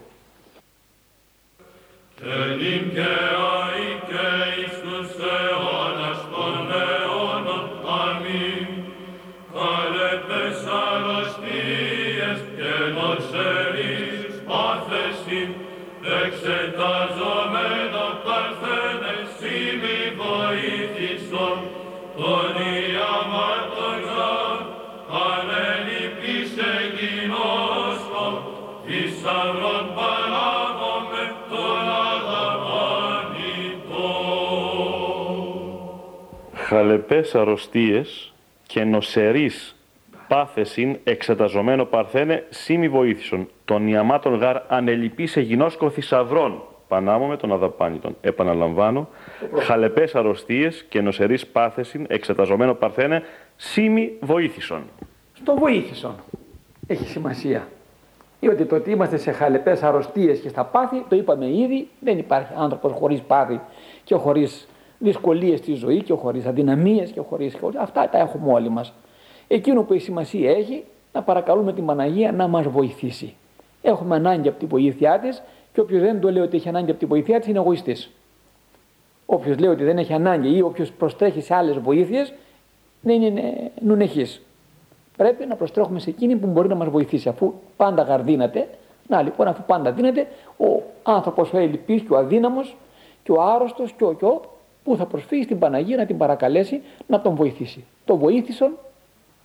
Χαλεπές αρρωστίες και νοσερείς πάθεσιν εξεταζομένο παρθένε σήμη βοήθησον, των ιαμάτων γάρ ανελειπή σε γινόσκο θησαυρών. πανάμω των αδαπάνητων. Επαναλαμβάνω, χαλεπές αρρωστίες και νοσερής πάθεσιν, εξεταζομένο παρθένε, σήμη βοήθησον. Στο βοήθησον έχει σημασία. Διότι το ότι είμαστε σε χαλεπές αρρωστίες και στα πάθη, το είπαμε ήδη, δεν υπάρχει άνθρωπος χωρίς πάθη και χωρίς δυσκολίες στη ζωή και χωρίς αδυναμίες και χωρίς. Αυτά τα έχουμε όλοι μας. Εκείνο που η σημασία έχει να παρακαλούμε την Παναγία να μας βοηθήσει. Έχουμε ανάγκη από τη βοήθειά της και όποιος δεν το λέει ότι έχει ανάγκη από τη βοήθειά της είναι εγωιστής. Όποιος λέει ότι δεν έχει ανάγκη ή όποιος προστρέχει σε άλλες βοήθειες δεν είναι νουνεχής. Πρέπει να προστρέχουμε σε εκείνη που μπορεί να μας βοηθήσει. Αφού πάντα γαρδίνεται, να λοιπόν, αφού πάντα δίνεται, ο άνθρωπος ο ελληπή και ο αδύναμος και ο άρρωστος και ο, και ο που θα προσφύγει στην Παναγία να την παρακαλέσει να τον βοηθήσει. Το βοήθησαν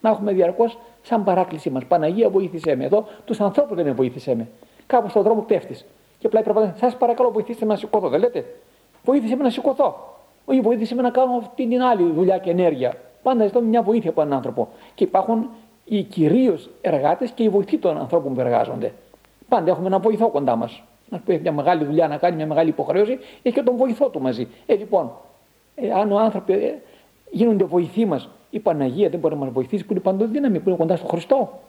να έχουμε διαρκώς σαν παράκλησή μας. Παναγία, βοήθησέ με. Εδώ τους ανθρώπους δεν είναι βοήθησέ με. Κάπου στον δρόμο πέφτεις. Και πλάι πρέπει να σας παρακαλώ, βοηθήστε με να σηκωθώ. Δεν λέτε. Βοήθησε με να σηκωθώ. Όχι, βοήθησε με να κάνω αυτή την άλλη δουλειά και ενέργεια. Πάντα ζητώ μια βοήθεια από έναν άνθρωπο. Και υπάρχουν οι κυρίως εργάτες και οι βοηθοί των ανθρώπων που εργάζονται. Πάντα έχουμε ένα βοηθό κοντά μας. Να πει μια μεγάλη δουλειά να κάνει, μια μεγάλη υποχρέωση, έχει και τον βοηθό του μαζί. Ε, λοιπόν, ε, αν ο άνθρωποι ε, γίνονται βοηθοί μας, η Παναγία δεν μπορεί να μας βοηθήσει που είναι παντοδύναμη, που είναι κοντά στο Χριστό.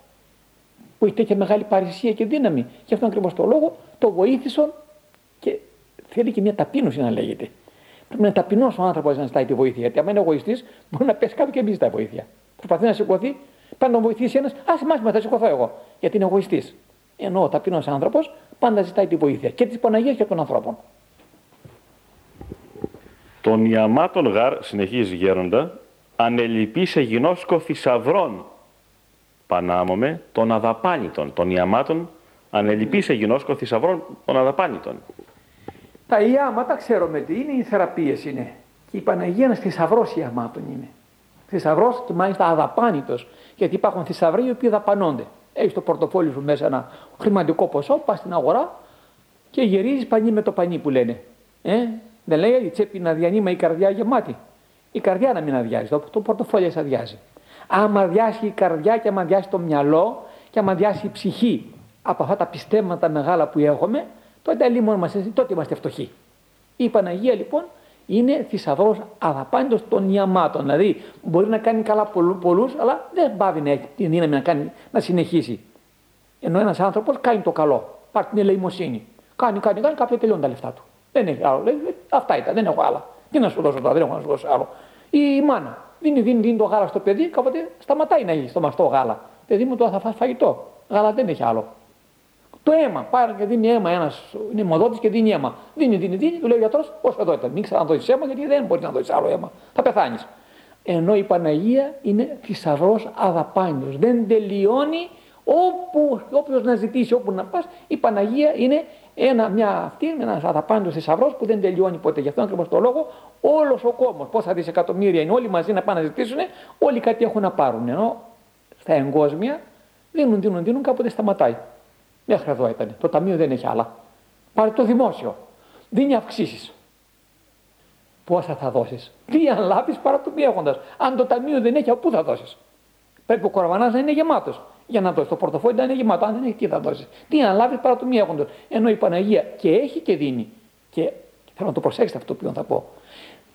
Που έχει τέτοια μεγάλη παρησία και δύναμη. Και αυτόν ακριβώς το λόγο το βοήθησαν και θέλει και μια ταπείνωση να λέγεται. Πρέπει να είναι ταπεινός ο άνθρωπος να ζητάει τη βοήθεια. Γιατί αν είναι εγωιστής, μπορεί να πέσει κάτω και μην ζητάει βοήθεια. Προσπαθεί να σηκωθεί, πάει να τον βοηθήσει ένας, ας μας θα σηκωθώ εγώ. Γιατί είναι εγωιστής. Ενώ ο ταπεινός άνθρωπος πάντα ζητάει τη βοήθεια και της Παναγίας και των ανθρώπων. Τον Ιαμάτων γάρ, συνεχίζει γέροντα, ανελειπεί σε γινώσκο θησαυρών. Πανάμομαι των αδαπάνητων, των Ιαμάτων, ανελειπεί σε γινώσκο θησαυρών των αδαπάνητων. Τα Ιάματα ξέρουμε τι είναι, οι θεραπείες είναι. Και η Παναγία ένα θησαυρό Ιαμάτων είναι. Θησαυρό και μάλιστα αδαπάνητος. Γιατί υπάρχουν θησαυροί οι οποίοι δαπανώνται. Έχεις το πορτοφόλι σου μέσα ένα χρηματικό ποσό, πας στην αγορά και γυρίζεις πανί με το πανί που λένε. Ε, δεν λέει η τσέπη να διανύει, μα η καρδιά γεμάτη. Η καρδιά να μην αδειάζει, το, το πορτοφόλι σα αδειάζει. Άμα αδειάσει η καρδιά και άμα αδειάσει το μυαλό και άμα αδειάσει η ψυχή από αυτά τα πιστεύματα μεγάλα που έχουμε, τότε μόνο μας, τότε είμαστε φτωχοί. Η Παναγία λοιπόν είναι θησαυρός αδαπάντητο των ιαμάτων. Δηλαδή μπορεί να κάνει καλά πολλού, αλλά δεν πάβει να έχει την δύναμη να, κάνει, να συνεχίσει. Ενώ ένας άνθρωπος κάνει το καλό, πάρει την ελεημοσύνη. Κάνει, κάνει, κάνει, κάποια τελειώνουν τα λεφτά του. Δεν έχει άλλο. Λέει, αυτά ήταν, δεν έχω άλλα. Τι να σου δώσω τώρα, δεν έχω να σου δώσω άλλο. Ή η μάνα δίνει, δίνει, δίνει το γάλα στο παιδί, κάποτε σταματάει να έχει στο μαστό γάλα. Παιδί μου τώρα θα φας φαγητό. Γάλα δεν έχει άλλο. Το αίμα, πάρει και δίνει αίμα ένας, είναι αιμοδότη και δίνει αίμα. Δίνει, δίνει, δίνει, του λέει ο γιατρός, όσο εδώ ήταν. Μην ξαναδώσεις αίμα γιατί δεν μπορείς να δώσεις άλλο αίμα. Θα πεθάνεις. Ενώ η Παναγία είναι θησαυρός αδαπάνιος. Δεν τελειώνει όπου, όποιος να ζητήσει, όπου να πας, η Παναγία είναι ένα, μια αυτή, ένας αδαπάντο θησαυρός που δεν τελειώνει ποτέ. Γι' αυτό ακριβώς το λόγο όλος ο κόμμα, πόσα δισεκατομμύρια είναι όλοι μαζί να πάνε να ζητήσουν, όλοι κάτι έχουν να πάρουν. Ενώ στα εγκόσμια δίνουν, δίνουν, δίνουν, κάποτε σταματάει. Μέχρι εδώ ήταν. Το ταμείο δεν έχει άλλα. Πάρε το δημόσιο. Δίνει αυξήσεις. Πόσα θα δώσεις; Τι αν λάβεις παρά του μη έχοντα. Αν το ταμείο δεν έχει, από πού θα δώσεις; Πρέπει ο κοραβανά να είναι γεμάτος για να δώσει. Το πορτοφόλι να είναι γεμάτο. Αν δεν έχει, τι θα δώσει. Τι αν λάβει παρά του μη έχοντα. Ενώ η Παναγία και έχει και δίνει. Και θέλω να το προσέξετε αυτό που θα πω.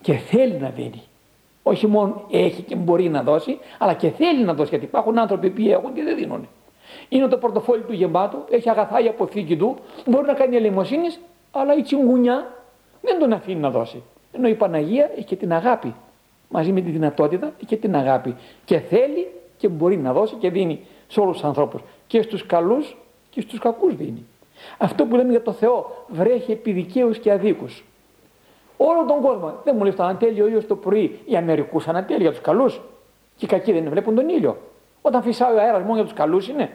Και θέλει να δίνει. Όχι μόνο έχει και μπορεί να δώσει, αλλά και θέλει να δώσει. Γιατί υπάρχουν άνθρωποι που έχουν και δεν δίνουν. Είναι το πορτοφόλι του γεμάτο, έχει αγαθά η αποθήκη του, μπορεί να κάνει ελεημοσύνης, αλλά η τσιγκουνιά δεν τον αφήνει να δώσει. Ενώ η Παναγία έχει και την αγάπη. Μαζί με τη δυνατότητα έχει και την αγάπη. Και θέλει και μπορεί να δώσει και δίνει σε όλους τους ανθρώπους. Και στους καλούς και στους κακούς δίνει. Αυτό που λέμε για το Θεό βρέχει επί δικαίους και αδίκους. Όλο τον κόσμο. Δεν μου λέει το ανατέλει ο ήλιο το πρωί. Οι Αμερικούς ανατέλει για τους καλούς. Και οι κακοί δεν βλέπουν τον ήλιο. Όταν φυσάει ο αέρας μόνο για τους καλούς είναι.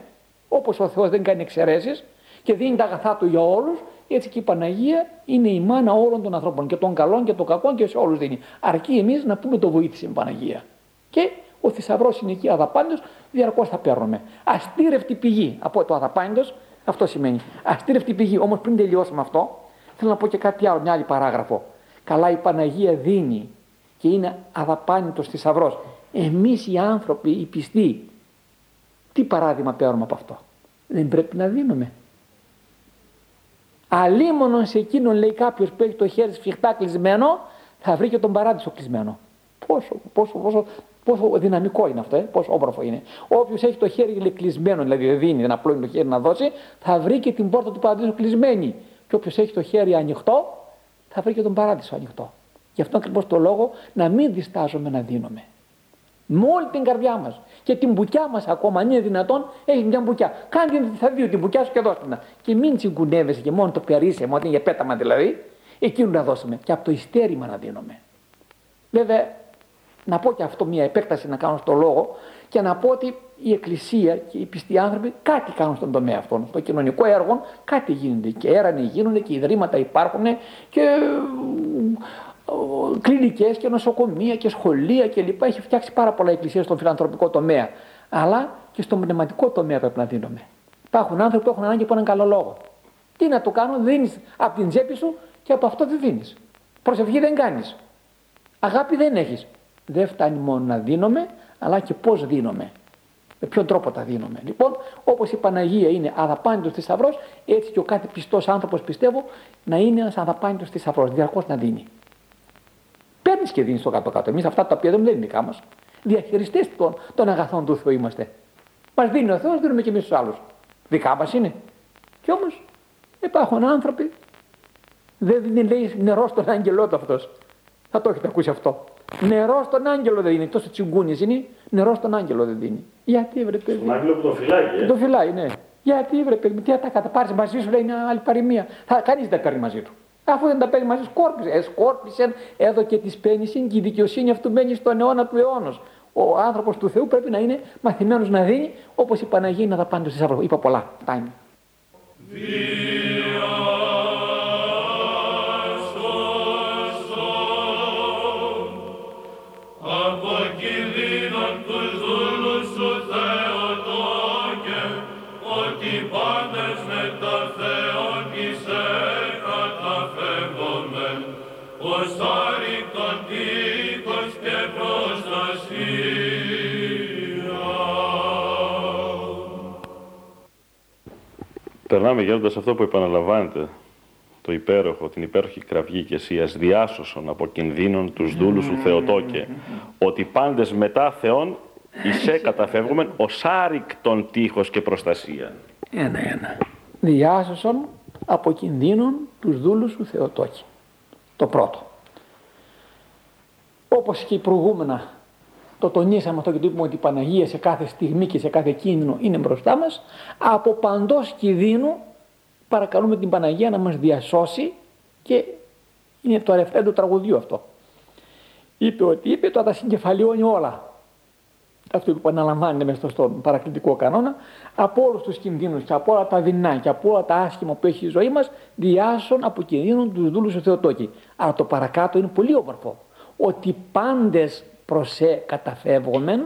Όπως ο Θεός δεν κάνει εξαιρέσεις και δίνει τα αγαθά του για όλους, έτσι και η Παναγία είναι η μάνα όλων των ανθρώπων και των καλών και των κακών και σε όλους δίνει. Αρκεί εμείς να πούμε το βοήθησε η Παναγία. Και ο θησαυρός είναι εκεί αδαπάντητο, διαρκώς θα παίρνουμε. Αστήρευτη πηγή από το αδαπάντητο, αυτό σημαίνει. Αστήρευτη πηγή. Όμως πριν τελειώσουμε αυτό, θέλω να πω και κάτι άλλο, μια άλλη παράγραφο. Καλά η Παναγία δίνει και είναι αδαπάνητο θησαυρός. Εμείς οι άνθρωποι, οι πιστοί, τι παράδειγμα παίρνουμε από αυτό; Δεν πρέπει να δίνουμε. Αλίμονον σε εκείνον λέει κάποιος που έχει το χέρι σφιχτά κλεισμένο, θα βρει και τον παράδεισο κλεισμένο. Πόσο, πόσο, πόσο, πόσο δυναμικό είναι αυτό, ε; πόσο όμορφο είναι. Όποιος έχει το χέρι κλεισμένο, δηλαδή δεν δίνει, δεν απλώνει το χέρι να δώσει, θα βρει και την πόρτα του παραδείσου κλεισμένη. Και όποιος έχει το χέρι ανοιχτό, θα βρει και τον παράδεισο ανοιχτό. Γι' αυτό ακριβώς το λόγο να μην διστάζουμε να δίνουμε. Με όλη την καρδιά μας. Και την μπουκιά μας ακόμα, αν είναι δυνατόν, έχεις μια μπουκιά. Κάντε θα δει την μπουκιά σου και δώστε να. Και μην τσιγκουνεύεσαι και μόνο το περίσσε, μόνο για πέταμα δηλαδή, εκείνο να δώσουμε. Και από το ιστέρημα να δίνουμε. Βέβαια, να πω και αυτό μια επέκταση να κάνω στο λόγο και να πω ότι η Εκκλησία και οι πιστοί άνθρωποι κάτι κάνουν στον τομέα αυτόν. Στο κοινωνικό έργο κάτι γίνονται και έρανε γίνονται και ιδρύματα υπάρχουν και κλινικές και νοσοκομεία και σχολεία κλπ. Έχει φτιάξει πάρα πολλά εκκλησία στον φιλανθρωπικό τομέα. Αλλά και στον πνευματικό τομέα πρέπει να δίνουμε. Υπάρχουν άνθρωποι που έχουν ανάγκη από έναν καλό λόγο. Τι να το κάνω, δίνεις από την τσέπη σου και από αυτό δεν δίνεις. Προσευχή δεν κάνεις. Αγάπη δεν έχεις. Δεν φτάνει μόνο να δίνουμε, αλλά και πώς δίνουμε. Με ποιον τρόπο τα δίνουμε. Λοιπόν, όπως η Παναγία είναι αδαπάνητος θησαυρός, έτσι και ο κάθε πιστός άνθρωπος πιστεύω να είναι ένας αδαπάνητος θησαυρός. Διαρκώς να δίνει. Παίρνεις και δίνεις το κάτω-κάτω. Εμείς αυτά τα οποία δεν είναι δικά μας. Διαχειριστές των, των αγαθών του Θεού είμαστε. Μας δίνει ο Θεός, δίνουμε και εμείς του άλλους. Δικά μας είναι. Κι όμως υπάρχουν άνθρωποι, δεν δίνει λέει νερός στον άγγελό του αυτός. Θα το έχετε ακούσει αυτό. Νερό στον άγγελο δεν δίνει. Τόσο τσιγκούνι είναι, νερό στον άγγελο δεν δίνει. Γιατί βρε παιδί. Στον άγγελο που το φυλάει. Ε; Το φυλάει, ναι. Γιατί βρε παιδί, τι θα τα καταπάρεις μαζί σου, λέει είναι άλλη παροιμία. Θα, κανείς δεν τα παίρνει μαζί του. Αφού δεν τα παίρνει μαζί, σκόρπισε. Ε, σκόρπισε εδώ και τη πέννηση και η δικαιοσύνη αυτού μένει στον αιώνα του αιώνα. Ο άνθρωπος του Θεού πρέπει να είναι μαθημένος να δίνει όπως η Παναγία να τα πάντα στι Είπα πολλά. Φτάνει. Περνάμε γέροντα αυτό που επαναλαμβάνεται, το υπέροχο, την υπέροχη κραυγή και εσύ διάσωσον από κινδύνων τους δούλους σου Θεοτόκε, ότι πάντες μετά Θεόν εισέ καταφεύγουμε ως άρρηκτον τείχος και προστασία. Ένα, ένα. Διάσωσον από κινδύνων τους δούλους σου Θεοτόκε. Το πρώτο. Όπως και οι προηγούμενα το τονίσαμε αυτό και το είπαμε ότι η Παναγία σε κάθε στιγμή και σε κάθε κίνδυνο είναι μπροστά μας, από παντός κινδύνου παρακαλούμε την Παναγία να μας διασώσει και είναι το αρεφρέντο τραγουδιού αυτό. Είπε ότι είπε το τα συγκεφαλιώνει όλα. Αυτό που αναλαμβάνεται μέσα στον παρακλητικό κανόνα, από όλους τους κινδύνους και από όλα τα δεινά και από όλα τα άσχημα που έχει η ζωή μας, διάσουν από κινδύνων τους δούλους του Θεοτόκη. Αλλά το παρακάτω είναι πολύ όμορφο. Ότι πάντες προσέ καταφεύγομεν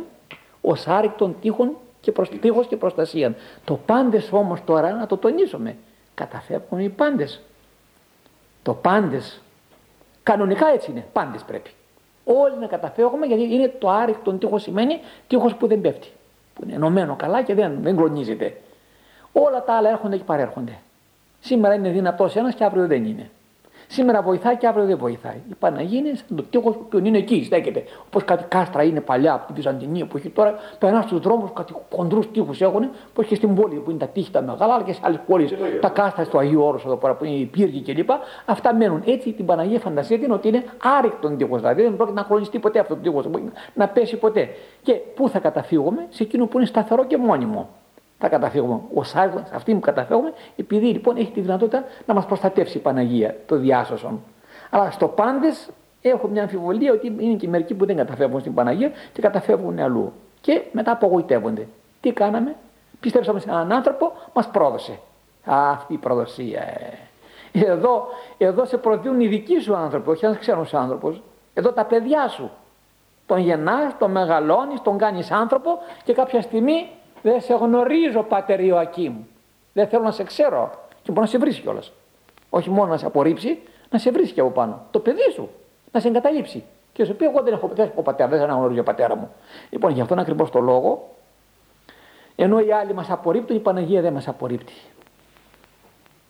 ως άρρηκτον τείχων και προς, τείχος και προστασία. Το πάντες όμως τώρα να το τονίσουμε. Καταφεύγουν οι πάντες. Το πάντες. Κανονικά έτσι είναι. Πάντες πρέπει. Όλοι να καταφεύγουμε γιατί είναι το άρρηκτον τείχος σημαίνει τείχος που δεν πέφτει. Που είναι ενωμένο καλά και δεν, δεν κλονίζεται. Όλα τα άλλα έρχονται και παρέρχονται. Σήμερα είναι δυνατός ένας και αύριο δεν είναι. Σήμερα βοηθάει και αύριο δεν βοηθάει. Η Παναγία είναι σαν το τείχο που είναι εκεί, στέκεται. Όπως κάτι κάστρα είναι παλιά από την Βυζαντινή εποχή τώρα, περνά στους δρόμους, κάτι κοντρούς τείχους έχουν, όπω και στην πόλη που είναι τα τείχη τα μεγάλα, αλλά και σε άλλες πόλεις. Τα κάστρα στο Αγίου Όρου εδώ πέρα που είναι οι πύργοι κλπ. Αυτά μένουν. Έτσι την Παναγία φαντασία την ότι είναι άρρηκτον τείχος. Δηλαδή δεν πρόκειται να χρονιστεί ποτέ αυτό το τείχος, να πέσει ποτέ. Και πού θα καταφύγουμε, σε εκείνο που είναι σταθερό και μόνιμο θα καταφύγουμε. Ο Σάρβα, αυτή που καταφύγουμε, επειδή λοιπόν έχει τη δυνατότητα να μας προστατεύσει η Παναγία, το διάσωσον. Αλλά στο πάντες έχω μια αμφιβολία ότι είναι και μερικοί που δεν καταφεύγουν στην Παναγία και καταφεύγουν αλλού. Και μετά απογοητεύονται. Τι κάναμε, πιστέψαμε σε έναν άνθρωπο, μας πρόδωσε. Α, αυτή η προδοσία. Ε. Εδώ, εδώ σε προδίδουν οι δικοί σου άνθρωποι, όχι ένας ξένος άνθρωπος. Εδώ τα παιδιά σου. Τον γεννάς, τον μεγαλώνεις, τον κάνεις άνθρωπο και κάποια στιγμή δεν σε γνωρίζω, πατέρ Ιωακήμ. Δεν θέλω να σε ξέρω. Και μπορεί να σε βρεις κιόλας. Όχι μόνο να σε απορρίψει, να σε βρίσκει από πάνω. Το παιδί σου να σε εγκαταλείψει. Και σου πει: Εγώ δεν έχω, δεν έχω πατέρα, δεν αναγνωρίζω πατέρα μου. Λοιπόν, γι' αυτόν ακριβώς το λόγο, ενώ οι άλλοι μας απορρίπτουν, η Παναγία δεν μας απορρίπτει.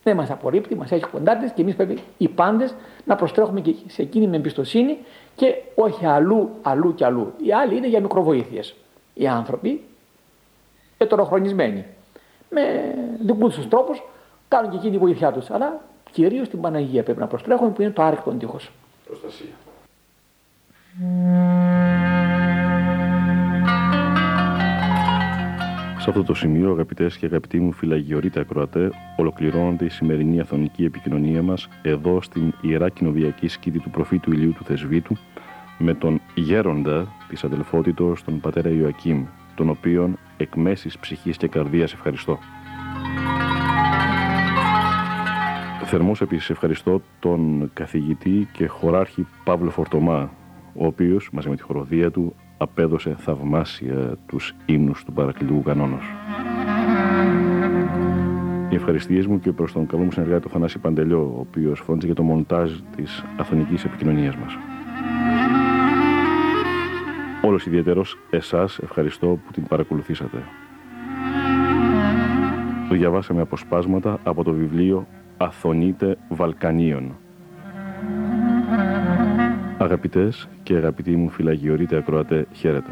δεν μας απορρίπτει, μας έχει κοντά τη και εμείς πρέπει οι πάντες να προστρέχουμε και σε εκείνη με εμπιστοσύνη και όχι αλλού, αλλού και αλλού. Οι άλλοι είναι για μικροβοήθειες. Οι άνθρωποι, ετεροχρονισμένοι, με δικούς τους τρόπους κάνουν και εκείνη τη βοήθειά τους. Αλλά κυρίως την Παναγία πρέπει να προστρέχουμε που είναι το άρρηκτο τείχο. Προστασία. Σε αυτό το σημείο, αγαπητές και αγαπητοί μου φυλαγιορείτε ακροατέ, ολοκληρώνεται η σημερινή αθωνική επικοινωνία μας εδώ στην ιερά κοινοβιακή σκήτη του προφήτου ηλίου του Θεσβήτου με τον γέροντα της αδελφότητος, τον πατέρα Ιωακήμ, τον οποίον εκ μέσης ψυχής και καρδίας ευχαριστώ. Θερμός επίσης ευχαριστώ τον καθηγητή και χωράρχη Παύλο Φορτομά, ο οποίος μαζί με τη χοροδία του απέδωσε θαυμάσια τους ύμνους του παρακλητικού κανόνος. Οι ευχαριστίες μου και προς τον καλό μου συνεργάτη τον Θανάση Παντελιό, ο οποίος φρόντισε για το μοντάζ της αθωνικής επικοινωνίας μας. Όλος ιδιαίτερος εσάς ευχαριστώ που την παρακολουθήσατε. Το διαβάσαμε αποσπάσματα από το βιβλίο «Αθωνείτε Βαλκανίων» Αγαπητές και αγαπητοί μου φυλαγιορείτε ακροατέ, χαίρετε.